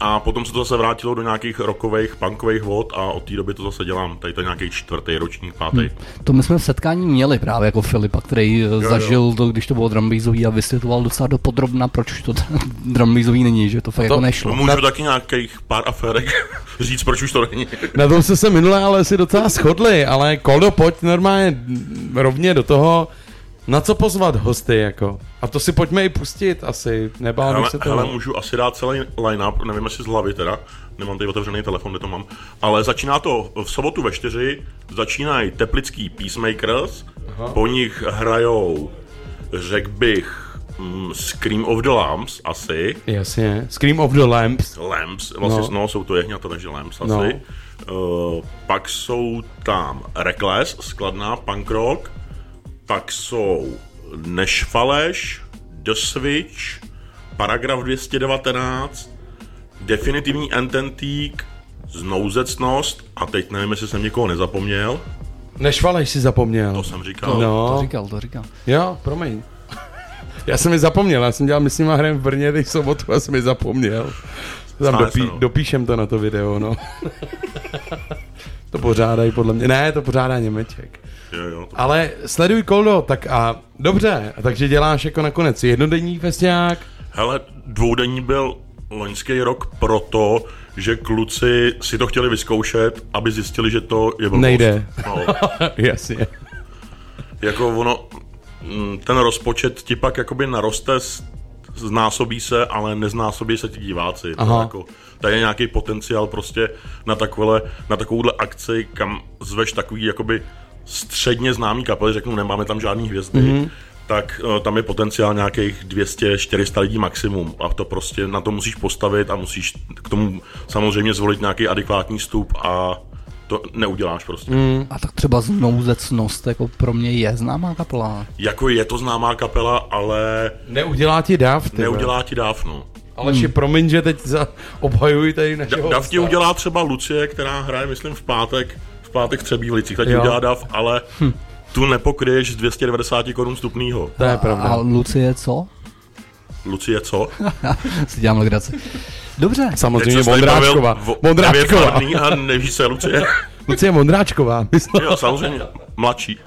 a potom se to zase vrátilo do nějakých rockových, punkových vod a od té doby to zase dělám. Tady to je nějaký čtvrtý ročník, pátý. Hmm. To my jsme v setkání měli právě jako Filipa, který jo, jo. zažil to, když to bylo drumbeatový a vysvětloval docela dopodrobna, proč to drumbeatový není, že to fakt To jako nešlo. můžu taky nějakých pár aférek říct, proč už to není. Na tom jsme se minule ale si docela shodli, ale Koldo, pojď normálně rovně do toho, na co pozvat hosty, jako. A to si pojďme i pustit asi, nebál Hele, se to. hele, můžu asi dát celý line-up, nevím jestli z hlavy teda, nemám tady otevřený telefon, kde to mám, ale začíná to v sobotu ve čtyři, začínají teplický Peacemakers, Aha. po nich hrajou, řekl bych, mm, Scream of the Lambs asi, Jasně, Scream of the Lamps. Lamps, vlastně No. no, no jsou to jehňata, takže Lamps asi. No. Uh, pak jsou tam Reckless, skladná punk rock, pak jsou Nešfaleš, The Switch, Paragraf 219, Definitivní Ententík, Znouzecnost a teď nevím, jestli jsem někoho nezapomněl. Nešvaleš si zapomněl. To jsem říkal. To, No. to říkal, to říkal. Jo, promiň. Já jsem mi zapomněl, já jsem dělal, my s nima hrajeme v Brně teď v sobotu a jsem mi zapomněl. Tam dopí, se, no. dopíšem to na to video, no. to pořádají podle mě. Ne, to pořádá Němeček. Jo, jo, to... Ale sleduj Koldo, tak a dobře, takže děláš jako nakonec jednodenní festiák. Hele, dvoudenní byl loňský rok proto, že kluci si to chtěli vyzkoušet, aby zjistili, že to je blbost. Nejde. No. Jasně. jako ono, mm, ten rozpočet ti pak jakoby naroste, znásobí se, ale neznásobí se ti diváci. To Aha. jako, tady je nějaký potenciál prostě na takovéhle, na takovouhle akci, kam zveš takový jakoby středně známý kapely, řeknu, nemáme tam žádný hvězdy, Mhm. mm-hmm. tak uh, tam je potenciál nějakých 200-400 lidí maximum a to prostě na to musíš postavit a musíš k tomu samozřejmě zvolit nějaký adekvátní vstup a to neuděláš prostě. Mm. A tak třeba znouzecnost jako pro mě je známá kapela. Jako je to známá kapela, ale Neudělá ti dáv, ty neudělá ti dávno. Ale hmm. promiň, že teď za, obhajuji tady našeho Dav ti udělá třeba Lucie, která hraje, myslím, v pátek, pátek v Třebílicích, tak ti udělá Dav, ale hm. tu nepokryješ z 290 korun vstupného. To je pravda. A Lucie co? Lucie co? si dělám legraci. Dobře. Samozřejmě Vondráčková. Vondráčková. A nevíš, co je Lucie. Lucie Vondráčková. Jo, samozřejmě, mladší.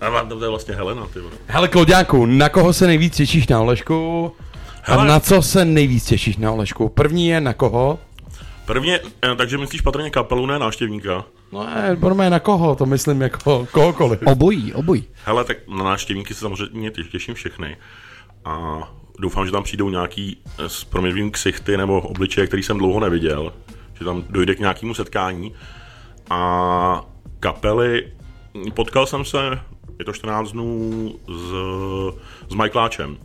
A vám to je vlastně Helena, ty vole. Hele, Kloďáku, na koho se nejvíc těšíš na Olešku? A Hele. na co se nejvíc těšíš na Olešku? První je na koho? Prvně, eh, takže myslíš patrně kapelu, ne návštěvníka? No ne, budeme na koho, to myslím jako kohokoliv. Obojí, obojí. Hele, tak na návštěvníky se samozřejmě těš- těším všechny. A doufám, že tam přijdou nějaký eh, s proměnlivým ksichty nebo obličeje, který jsem dlouho neviděl. Že tam dojde k nějakému setkání. A kapely, potkal jsem se, je to 14 dnů s, s Michaeláčem.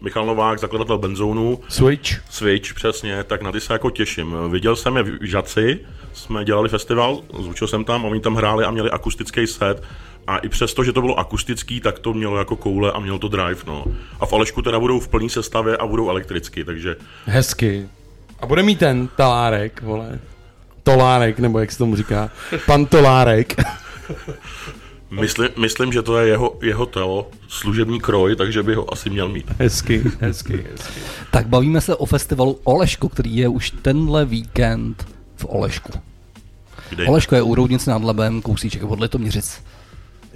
Michal Novák, zakladatel Benzónu. Switch. Switch, přesně, tak na ty se jako těším. Viděl jsem je v Žaci, jsme dělali festival, zvučil jsem tam, oni tam hráli a měli akustický set. A i přesto, že to bylo akustický, tak to mělo jako koule a mělo to drive, no. A v Olešku teda budou v plný sestavě a budou elektricky, takže Hezky. A bude mít ten talárek, vole. Tolárek, nebo jak se tomu říká. Pan Tolárek. myslím, myslím že to je jeho, jeho to, služební kroj, takže by ho asi měl mít. Hezky, hezky, hezky. Tak bavíme se o festivalu Oleško, který je už tenhle víkend v Olešku. Kde? Oleško je u Roudnice nad Labem, kousíček od Litoměřic.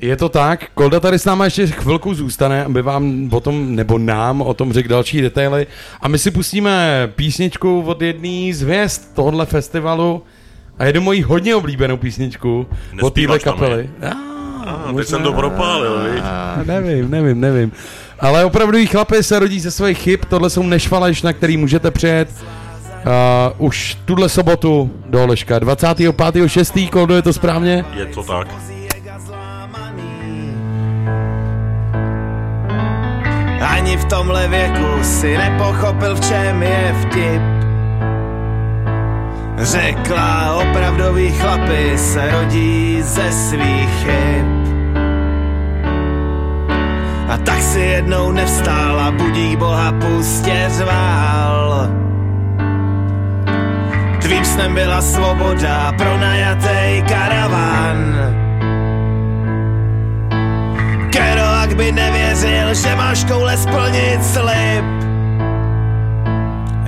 Je to tak, Kolda tady s náma ještě chvilku zůstane, aby vám o tom, nebo nám o tom řekl další detaily. A my si pustíme písničku od jedné z hvězd tohohle festivalu a jednu moji hodně oblíbenou písničku od téhle Nespíváš tam, kapely. A, teď jsem to propálil? A, nevím, nevím, nevím. Ale opravdu chlapi se rodí ze svých chyb, tohle jsou nešvaleš, na který můžete přijet uh, už tuhle sobotu do Oleška. 25.6. Koldo, je to správně? Je to tak. Ani v tomhle věku si nepochopil, v čem je vtip. Řekla, opravdoví chlapi se rodí ze svých chyb. A tak si jednou nevstál a budík boha pustě řval. Tvým snem byla svoboda pro najatej karavan. Kerouac by nevěřil, že máš koule splnit slib.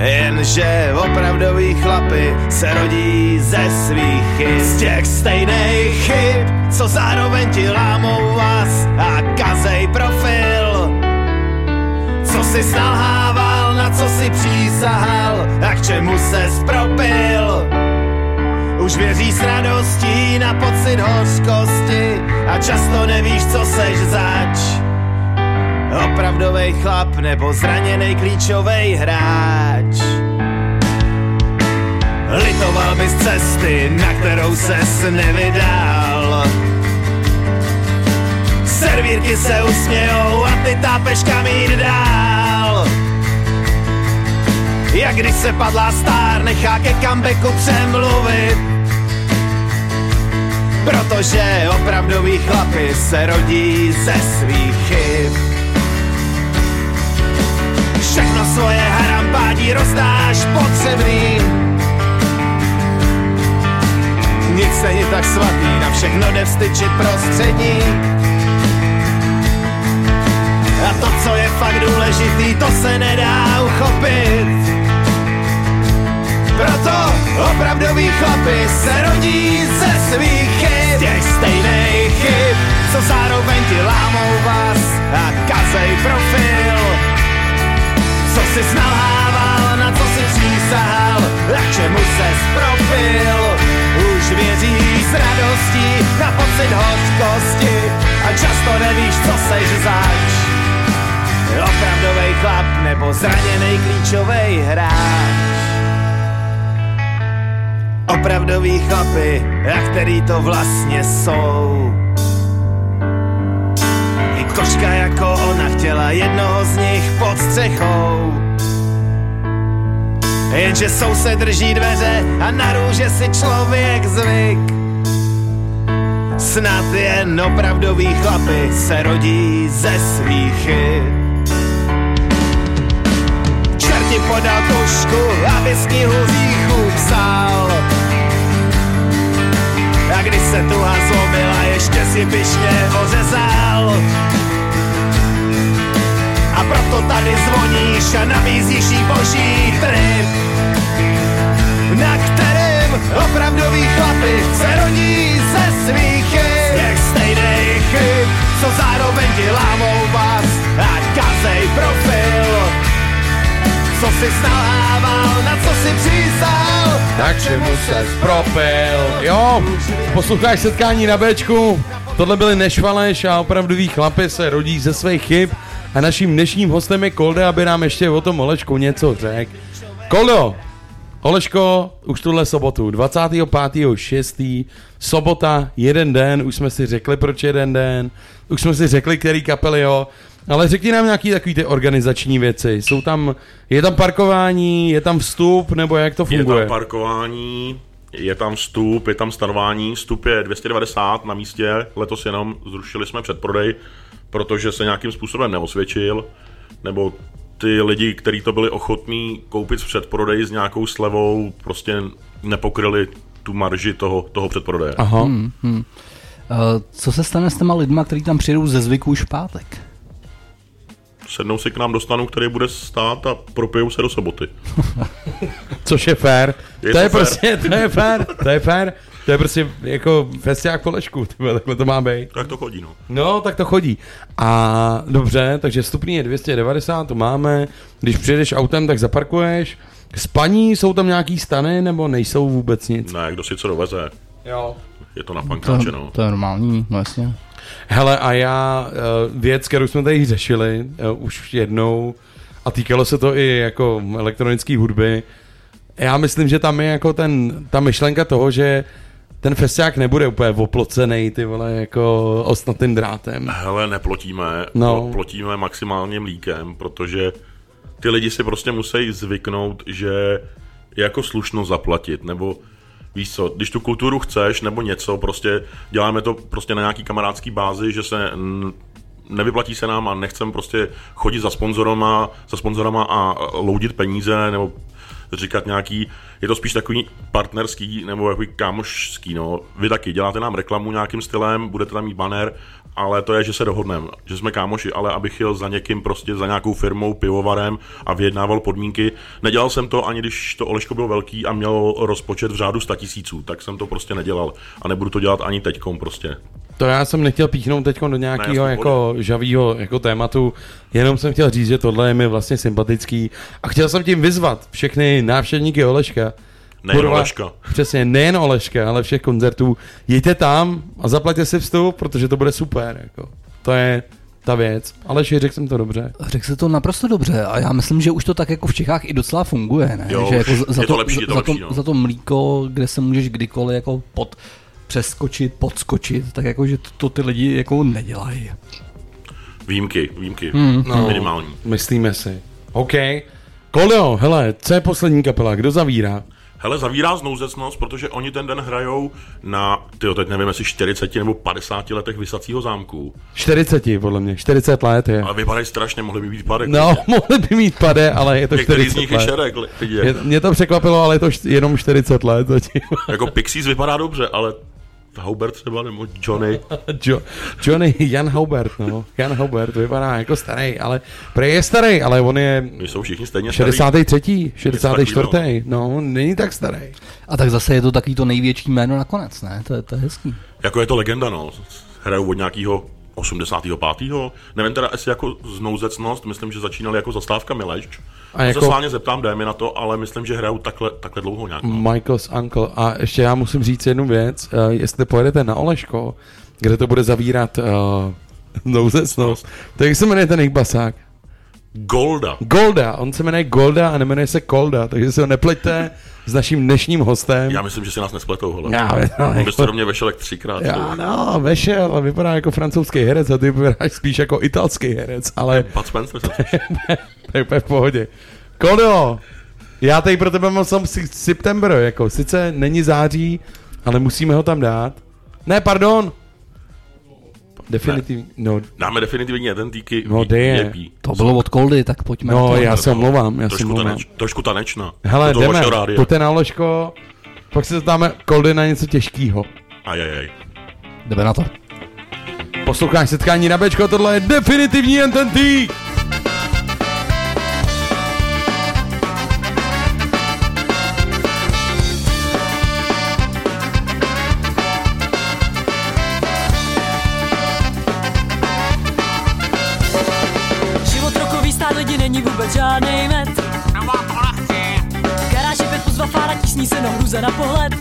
Jenže opravdoví chlapi se rodí ze svých chyb. Z těch stejných chyb, co zároveň ti lámou vás a kazej profil. Co si snalhával, na co si přísahal a k čemu se spropil. Už věří s radostí na pocit hořkosti a často nevíš, co seš zač. Opravdovej chlap nebo zraněný klíčový hráč. Litoval bys cesty, na kterou ses nevydal. Servírky se usmějou a ty tápeš kam jít dál. Jak když se padlá star, nechá ke comebacku přemluvit. Protože opravdoví chlapi se rodí ze svých chyb. Všechno svoje harampádí rozdáš potřebným. Nic není tak svatý, na všechno jde vstyčit prostřední. A to, co je fakt důležitý, to se nedá uchopit. Proto opravdoví chlapi se rodí ze svých chyb. Těch stejných chyb, co zároveň ti lámou vás a kazej profil. Si snalhával, na co si přísahal, a čemu se spropil. Už věří s radostí na pocit hořkosti a často nevíš, co seš zač. Opravdovej chlap nebo zraněný klíčový hráč. Opravdoví chlapy, a který to vlastně jsou. I koška jako ona chtěla jednoho z nich pod střechou. Jenže soused drží dveře a na růže si člověk zvyk. Snad jen opravdoví chlapy se rodí ze svých chyb. Čerti podal tušku a whisky hříchu psal. A když se tuha zlomila, ještě si pyšně ořezal. A proto tady zvoníš a nabízíš jí boží trip, na kterém Opravdoví chlapi se rodí ze svých chyb. Z těch stejných chyb, co zároveň ti lámou vás a kazej profil. Co si snalhával, na co si přísal, Tak čemu se propil? Jo, posloucháš setkání na Bčku. Tohle byly Nešvaleš a opravdoví chlapy se rodí ze svých chyb. A naším dnešním hostem je Kolde, aby nám ještě o tom Oleško něco řekl. Koldo, Oleško, už tuhle sobotu, 25.6. Sobota, jeden den, už jsme si řekli, proč jeden den, už jsme si řekli, který kapely, jo. Ale řekni nám nějaký takový ty organizační věci. Jsou tam, je tam parkování, je tam vstup, nebo jak to Je funguje? tam parkování, je tam vstup, je tam stanování. Vstup je 290 na místě, letos jenom zrušili jsme předprodej, protože se nějakým způsobem neosvědčil, nebo ty lidi, kteří to byli ochotní koupit v předprodeji s nějakou slevou, prostě nepokryli tu marži toho, toho předprodeje. Aha. Hmm, hmm. Uh, co se stane s těma lidma, kteří tam přijdou ze zvyku už v pátek? Sednou si k nám do stanu, který bude stát a propijou se do soboty. Což je fér. Je to, to je fér. prostě, to je fér, to je fér. To je prostě jako festiák po lešku, tyhle, takhle to má být. Tak to chodí, no. No, tak to chodí. A dobře, takže vstupní je 290, to máme. Když přijedeš autem, tak zaparkuješ. Spaní, jsou tam nějaký stany, nebo nejsou vůbec nic? Ne, kdo si co doveze. Jo. Je to na To, pankáče, no. to je normální, no jasně. Hele, a já, eh, věc, kterou jsme tady řešili eh, už jednou, a týkalo se to i jako elektronické hudby, já myslím, že tam je jako ten, ta myšlenka toho, že ten festiák nebude úplně oplocený, ty vole, jako ostnatým drátem. Hele, neplotíme, No. plotíme maximálně mlíkem, protože ty lidi si prostě musí zvyknout, že je jako slušno zaplatit, nebo víš co, když tu kulturu chceš, nebo něco, prostě děláme to prostě na nějaký kamarádský bázi, že se nevyplatí se nám a nechcem prostě chodit za sponzorama, za sponzorama a loudit peníze, nebo říkat nějaký, je to spíš takový partnerský nebo takový kámošský, no. Vy taky děláte nám reklamu nějakým stylem, budete tam mít banner, ale to je, že se dohodneme, že jsme kámoši, ale abych jel za někým prostě, za nějakou firmou, pivovarem a vyjednával podmínky. Nedělal jsem to ani když to Oleško bylo velký a měl rozpočet v řádu 100 tisíců, tak jsem to prostě nedělal a nebudu to dělat ani teďkom prostě. To já jsem nechtěl píchnout teď do nějakého Ne, jako žavýho jako tématu, jenom jsem chtěl říct, že tohle je mi vlastně sympatický a chtěl jsem tím vyzvat všechny návštěvníky Oleška. Nejen Oleška. Přesně, nejen Oleška, ale všech koncertů. Jděte tam a zaplaťte si vstup, protože to bude super. Jako. To je ta věc. Ale řekl jsem to dobře. Řekl se to naprosto dobře a já myslím, že už to tak jako v Čechách i docela funguje, ne? Jo, že jako za, za, je to to, lepší, je to za, lepší, to, no. za to mlíko, kde se můžeš kdykoliv jako pod, přeskočit, podskočit, tak jako, že to, to ty lidi jako nedělají. Výjimky, výjimky, Hmm. no. minimální. Myslíme si. OK. Kolio, hele, co je poslední kapela? Kdo zavírá? Hele, zavírá znouzecnost, protože oni ten den hrajou na, tyjo, teď nevím, jestli 40 nebo 50 letech vysacího zámku. 40, podle mě. 40 let je. A vypadají strašně, mohli by být padek. No, mohli by mít pade, ale je to Některý 40 z nich let. i šerek, lidi. Mě, mě to překvapilo, ale je to jenom 40 let zatím. Jako Pixies vypadá dobře, ale Hubert třeba, nebo Johnny. jo, Johnny, Jan Haubert, no. Jan Haubert vypadá jako starý, ale prej je starý, ale on je My jsou všichni stejně starý. 63. 64. takový, No, není tak starý. A tak zase je to takový to největší jméno nakonec, ne? To je, to je hezký. Jako je to legenda, no. Hrajou od nějakého 85. Nevím teda, jestli jako znouzecnost, myslím, že začínali jako zastávka Mileš. A jako- se zeptám, dej mi na to, ale myslím, že hrajou takhle, takhle dlouho nějak. No. Michael's Uncle. A ještě já musím říct jednu věc. Uh, jestli pojedete na Oleško, kde to bude zavírat uh, nouzecnost, tak jak se jmenuje ten jejich basák? Golda. Golda. On se jmenuje Golda a nemenuje se Kolda, takže si ho nepleťte s naším dnešním hostem. Já myslím, že si nás nespletou, hele. Já, no, On jako- do mě vešel jak třikrát. Já, no, vešel vypadá jako francouzský herec a ty vypadáš spíš jako italský herec, ale Bud Spencer jsem to je v pohodě. Koldo, já tady pro tebe mám sam September, jako sice není září, ale musíme ho tam dát. Ne, pardon. Definitivně, no, Dáme definitivně jeden týky. No. VIP. To bylo od Koldy, tak pojďme. no to. já se omlouvám, já se Trošku, omlouvám. taneč, trošku tanečna. Hele, toho jdeme, pojďte na Oleško, pak si dáme Koldy na něco těžkého. Ajajaj. Jdeme na to. Posloucháš setkání na Bčko, tohle je definitivní jen ten týk. Vůbec žádnej met. Garáž je pět pozva fára, tísní se na hruze na pohled.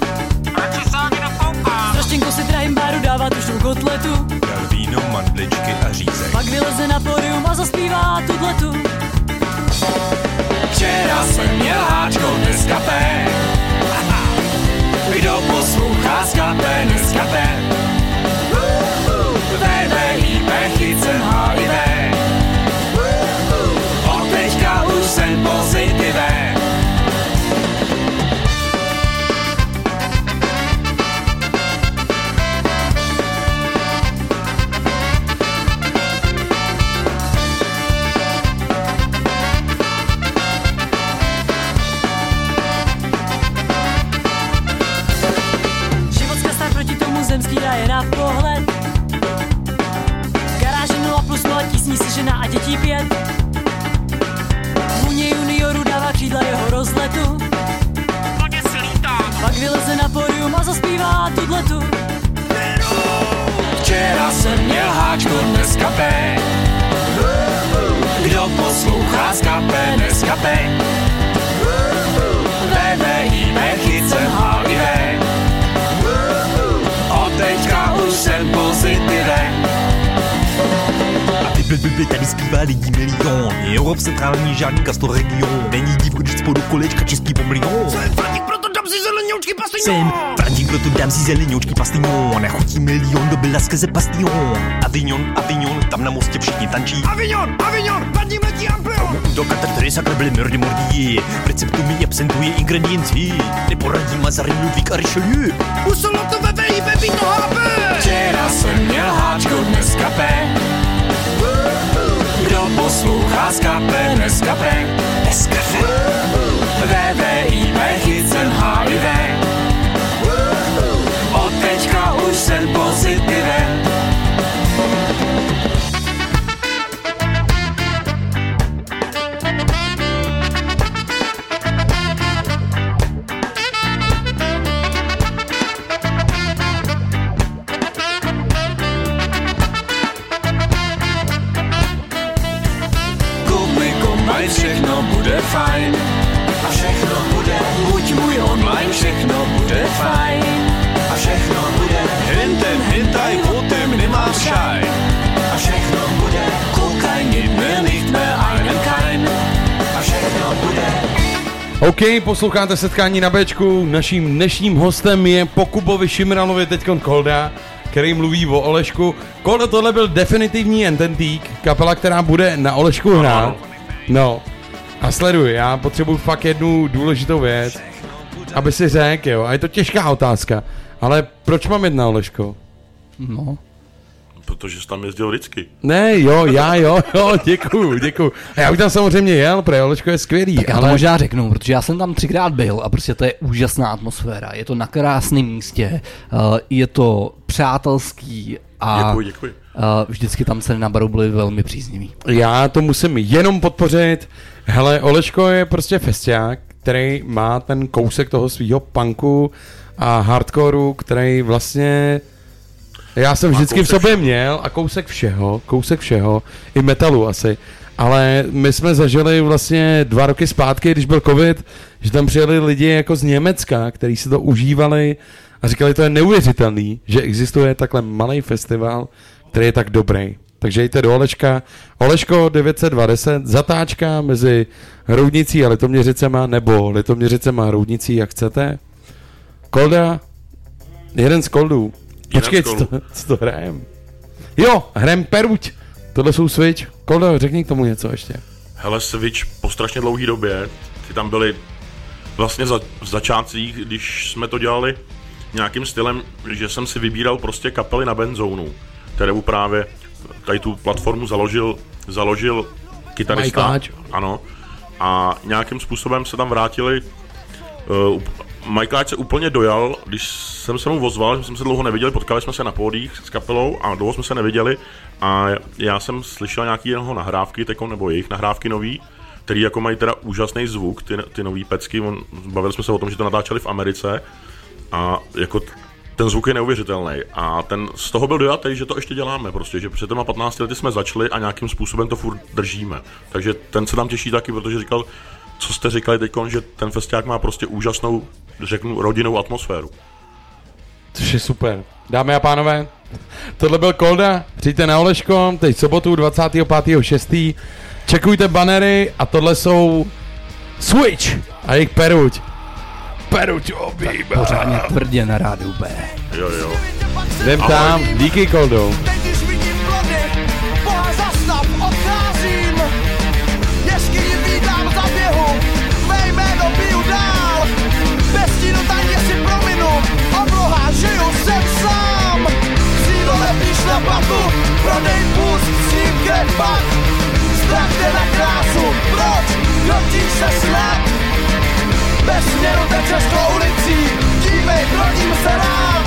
Straštěnko si drahým baru dává tušnou kotletu. Dal víno, mandličky a řízek. Pak vyleze na pódium a zaspívá tudletu. Včera jsem měl háčko, dneska P. Kdo poslouchá z kape, dneska P. tomu zemský daje na pohled. Garáže 0 plus 0 tísní si žena a dětí pět. Vůně junioru dává křídla jeho rozletu. Pak vyleze na pódium a zaspívá tudletu. Včera jsem měl háčko, dneska P. Kdo poslouchá z kape, dneska P. Blbby tady zpívá lidí milion. Europe centrální, žádný Castor region. Není div, když spodu kolečka čistý pomlion. Jsem Frantík, proto dám si zelenoučky pastignon. Jsem Frantík, proto dám si zelenoučky pastignon. Nechutí milion, dobyla skrze pastignon. Avignon, Avignon, tam na mostě všichni tančí. Avignon, Avignon, padni letí amplion. Do katedry sakra byly mrdy mordí. V receptu mi absentuje ingredienci. Neporadí Mazarin, Ludvík a Richelieu. Usolo to VVIP, víno HP. Včera jsem měl háčko, dneska P. Kdo poslouchá z kape. Dneska P. VVIP, chycem HIV. Od teďka už jsem pozitivem. OK, posloucháte setkání na Bčku. Naším dnešním hostem je po Kubovi Šimranovi teďkon Kolda, který mluví o Olešku. Kolda, tohle byl definitivní Ententík, kapela, která bude na Olešku hrát. No. A sleduj, já potřebuji fakt jednu důležitou věc, aby si řekl, jo. A je to těžká otázka, ale proč mám jít na Oleško? No. Protože jsi tam jezdil vždycky. Ne, jo, já jo, jo, děkuju, děkuju. A já už tam samozřejmě jel, protože Oleško je skvělý, Tak já to ale... možná řeknu, protože já jsem tam třikrát byl a prostě to je úžasná atmosféra. Je to na krásném místě, uh, je to přátelský a Děkuji, děkuji. Uh, vždycky tam ceny na baru byly velmi příznivý. Já to musím jenom podpořit. Hele, Oleško je prostě festiák, který má ten kousek toho svého punku a hardcoreu, který vlastně já jsem vždycky v sobě měl a kousek všeho, kousek všeho, i metalu asi. Ale my jsme zažili vlastně dva roky zpátky, když byl covid, že tam přijeli lidi jako z Německa, kteří si to užívali a říkali, to je neuvěřitelný, že existuje takhle malý festival, který je tak dobrý. Takže jděte do Oleška. Oleško 920, zatáčka mezi Roudnicí a Litoměřicema, nebo Litoměřicema a Roudnicí, jak chcete. Kolda, jeden z koldů. Počkej, co to, co to hrajem? Jo, hrajem Peruť. Tohle jsou Switch. Kolda, řekni k tomu něco ještě. Hele, Switch po strašně dlouhé době, ty tam byli vlastně za, v začátcích, když jsme to dělali nějakým stylem, že jsem si vybíral prostě kapely na benzónu, kterou právě tady tu platformu založil, založil kytarista. Ano. A nějakým způsobem se tam vrátili Uh, Majkláč se úplně dojal, když jsem se mu ozval, že jsme se dlouho neviděli, potkali jsme se na pódích s kapelou a dlouho jsme se neviděli a já jsem slyšel nějaký jeho nahrávky, teko, nebo jejich nahrávky nový, který jako mají teda úžasný zvuk, ty, ty nový pecky, on, bavili jsme se o tom, že to natáčeli v Americe a jako ten zvuk je neuvěřitelný. A ten z toho byl dojatý, že to ještě děláme prostě, že před těma 15 lety jsme začali a nějakým způsobem to furt držíme. Takže ten se nám těší taky, protože říkal, co jste říkali teď, že ten festiák má prostě úžasnou, řeknu, rodinnou atmosféru. Což je super. Dámy a pánové, tohle byl Kolda, přijďte na Oleško, teď sobotu 25.6. Čekujte banery a tohle jsou Switch a jejich Peruť. Peruť obývá. Pořádně tvrdě na rádiu B. Jo, jo. Jdem Ahoj. tam, díky Koldo. Prodej pust, svým. Strach jde na krásu, proč? Krotíš se snad? Bez směru tečeš po ulicí, dívej, brodím se rád.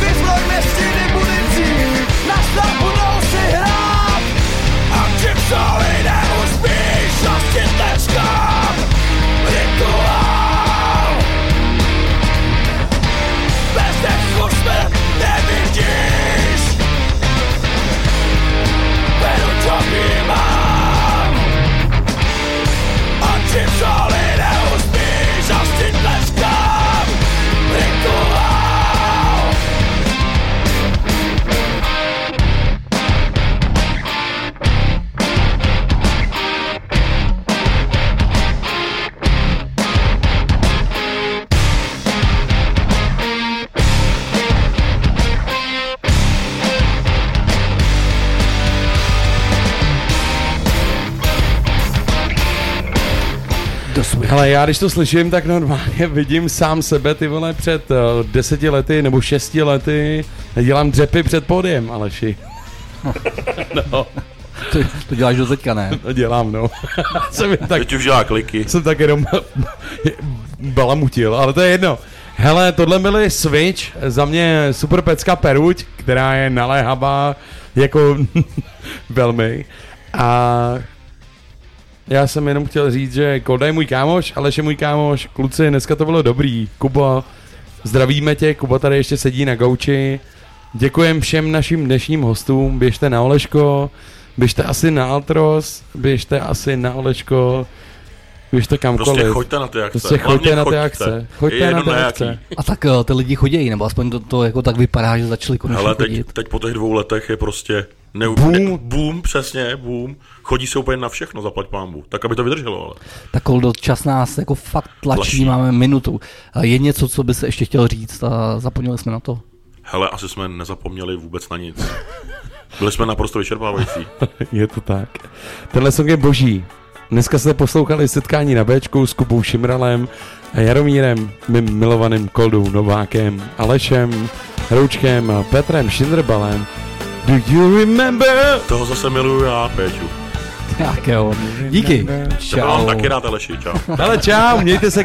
Vyzbroj mě stíny municí, na start budou si hrát. A čím solidé uspíš, a s tím tleskám. Hele, já když to slyším, tak normálně vidím sám sebe, ty vole, před uh, deseti lety nebo šesti lety dělám dřepy před podiem, Aleši. no. To, to děláš do teďka, ne? To dělám, no. Jsem tak, Teď už dělá kliky. jsem tak jenom balamutil, ale to je jedno. Hele, tohle byly Switch, za mě super pecka Peruť, která je naléhavá jako velmi. A já jsem jenom chtěl říct, že Kolda je můj kámoš, Aleš je můj kámoš, kluci, dneska to bylo dobrý. Kuba, zdravíme tě, Kuba tady ještě sedí na gauči. Děkujem všem našim dnešním hostům, běžte na Oleško, běžte asi na Altros, běžte asi na Oleško, běžte kamkoliv. Prostě choďte na ty akce. Prostě choďte Hlavně na ty choďte. akce. Je Choďte na ty na jaký. akce. A tak eh, ty lidi chodějí, nebo aspoň to, to jako tak vypadá, že začali konečně Ale teď, chodit. teď po těch dvou letech je prostě neu... Boom. boom, přesně, boom. Chodí se úplně na všechno, zaplať pámbu. Tak, aby to vydrželo, ale. Tak Koldo, čas nás jako fakt tlačí, Tlačí. máme minutu. A Je něco, co by se ještě chtěl říct a zapomněli jsme na to? Hele, asi jsme nezapomněli vůbec na nic. Byli jsme naprosto vyčerpávající. je to tak. Tenhle song je boží. Dneska jste poslouchali setkání na Bčku s Kubou Šimralem a Jaromírem, mým milovaným Koldou Novákem, Alešem, Roučkem a Petrem Šindrbalem. Do you remember? Toho zase miluju já, Péťu. Tak jo. Díky. Já mám Čau. taky rád Aleši, čau. Ale čau, mějte se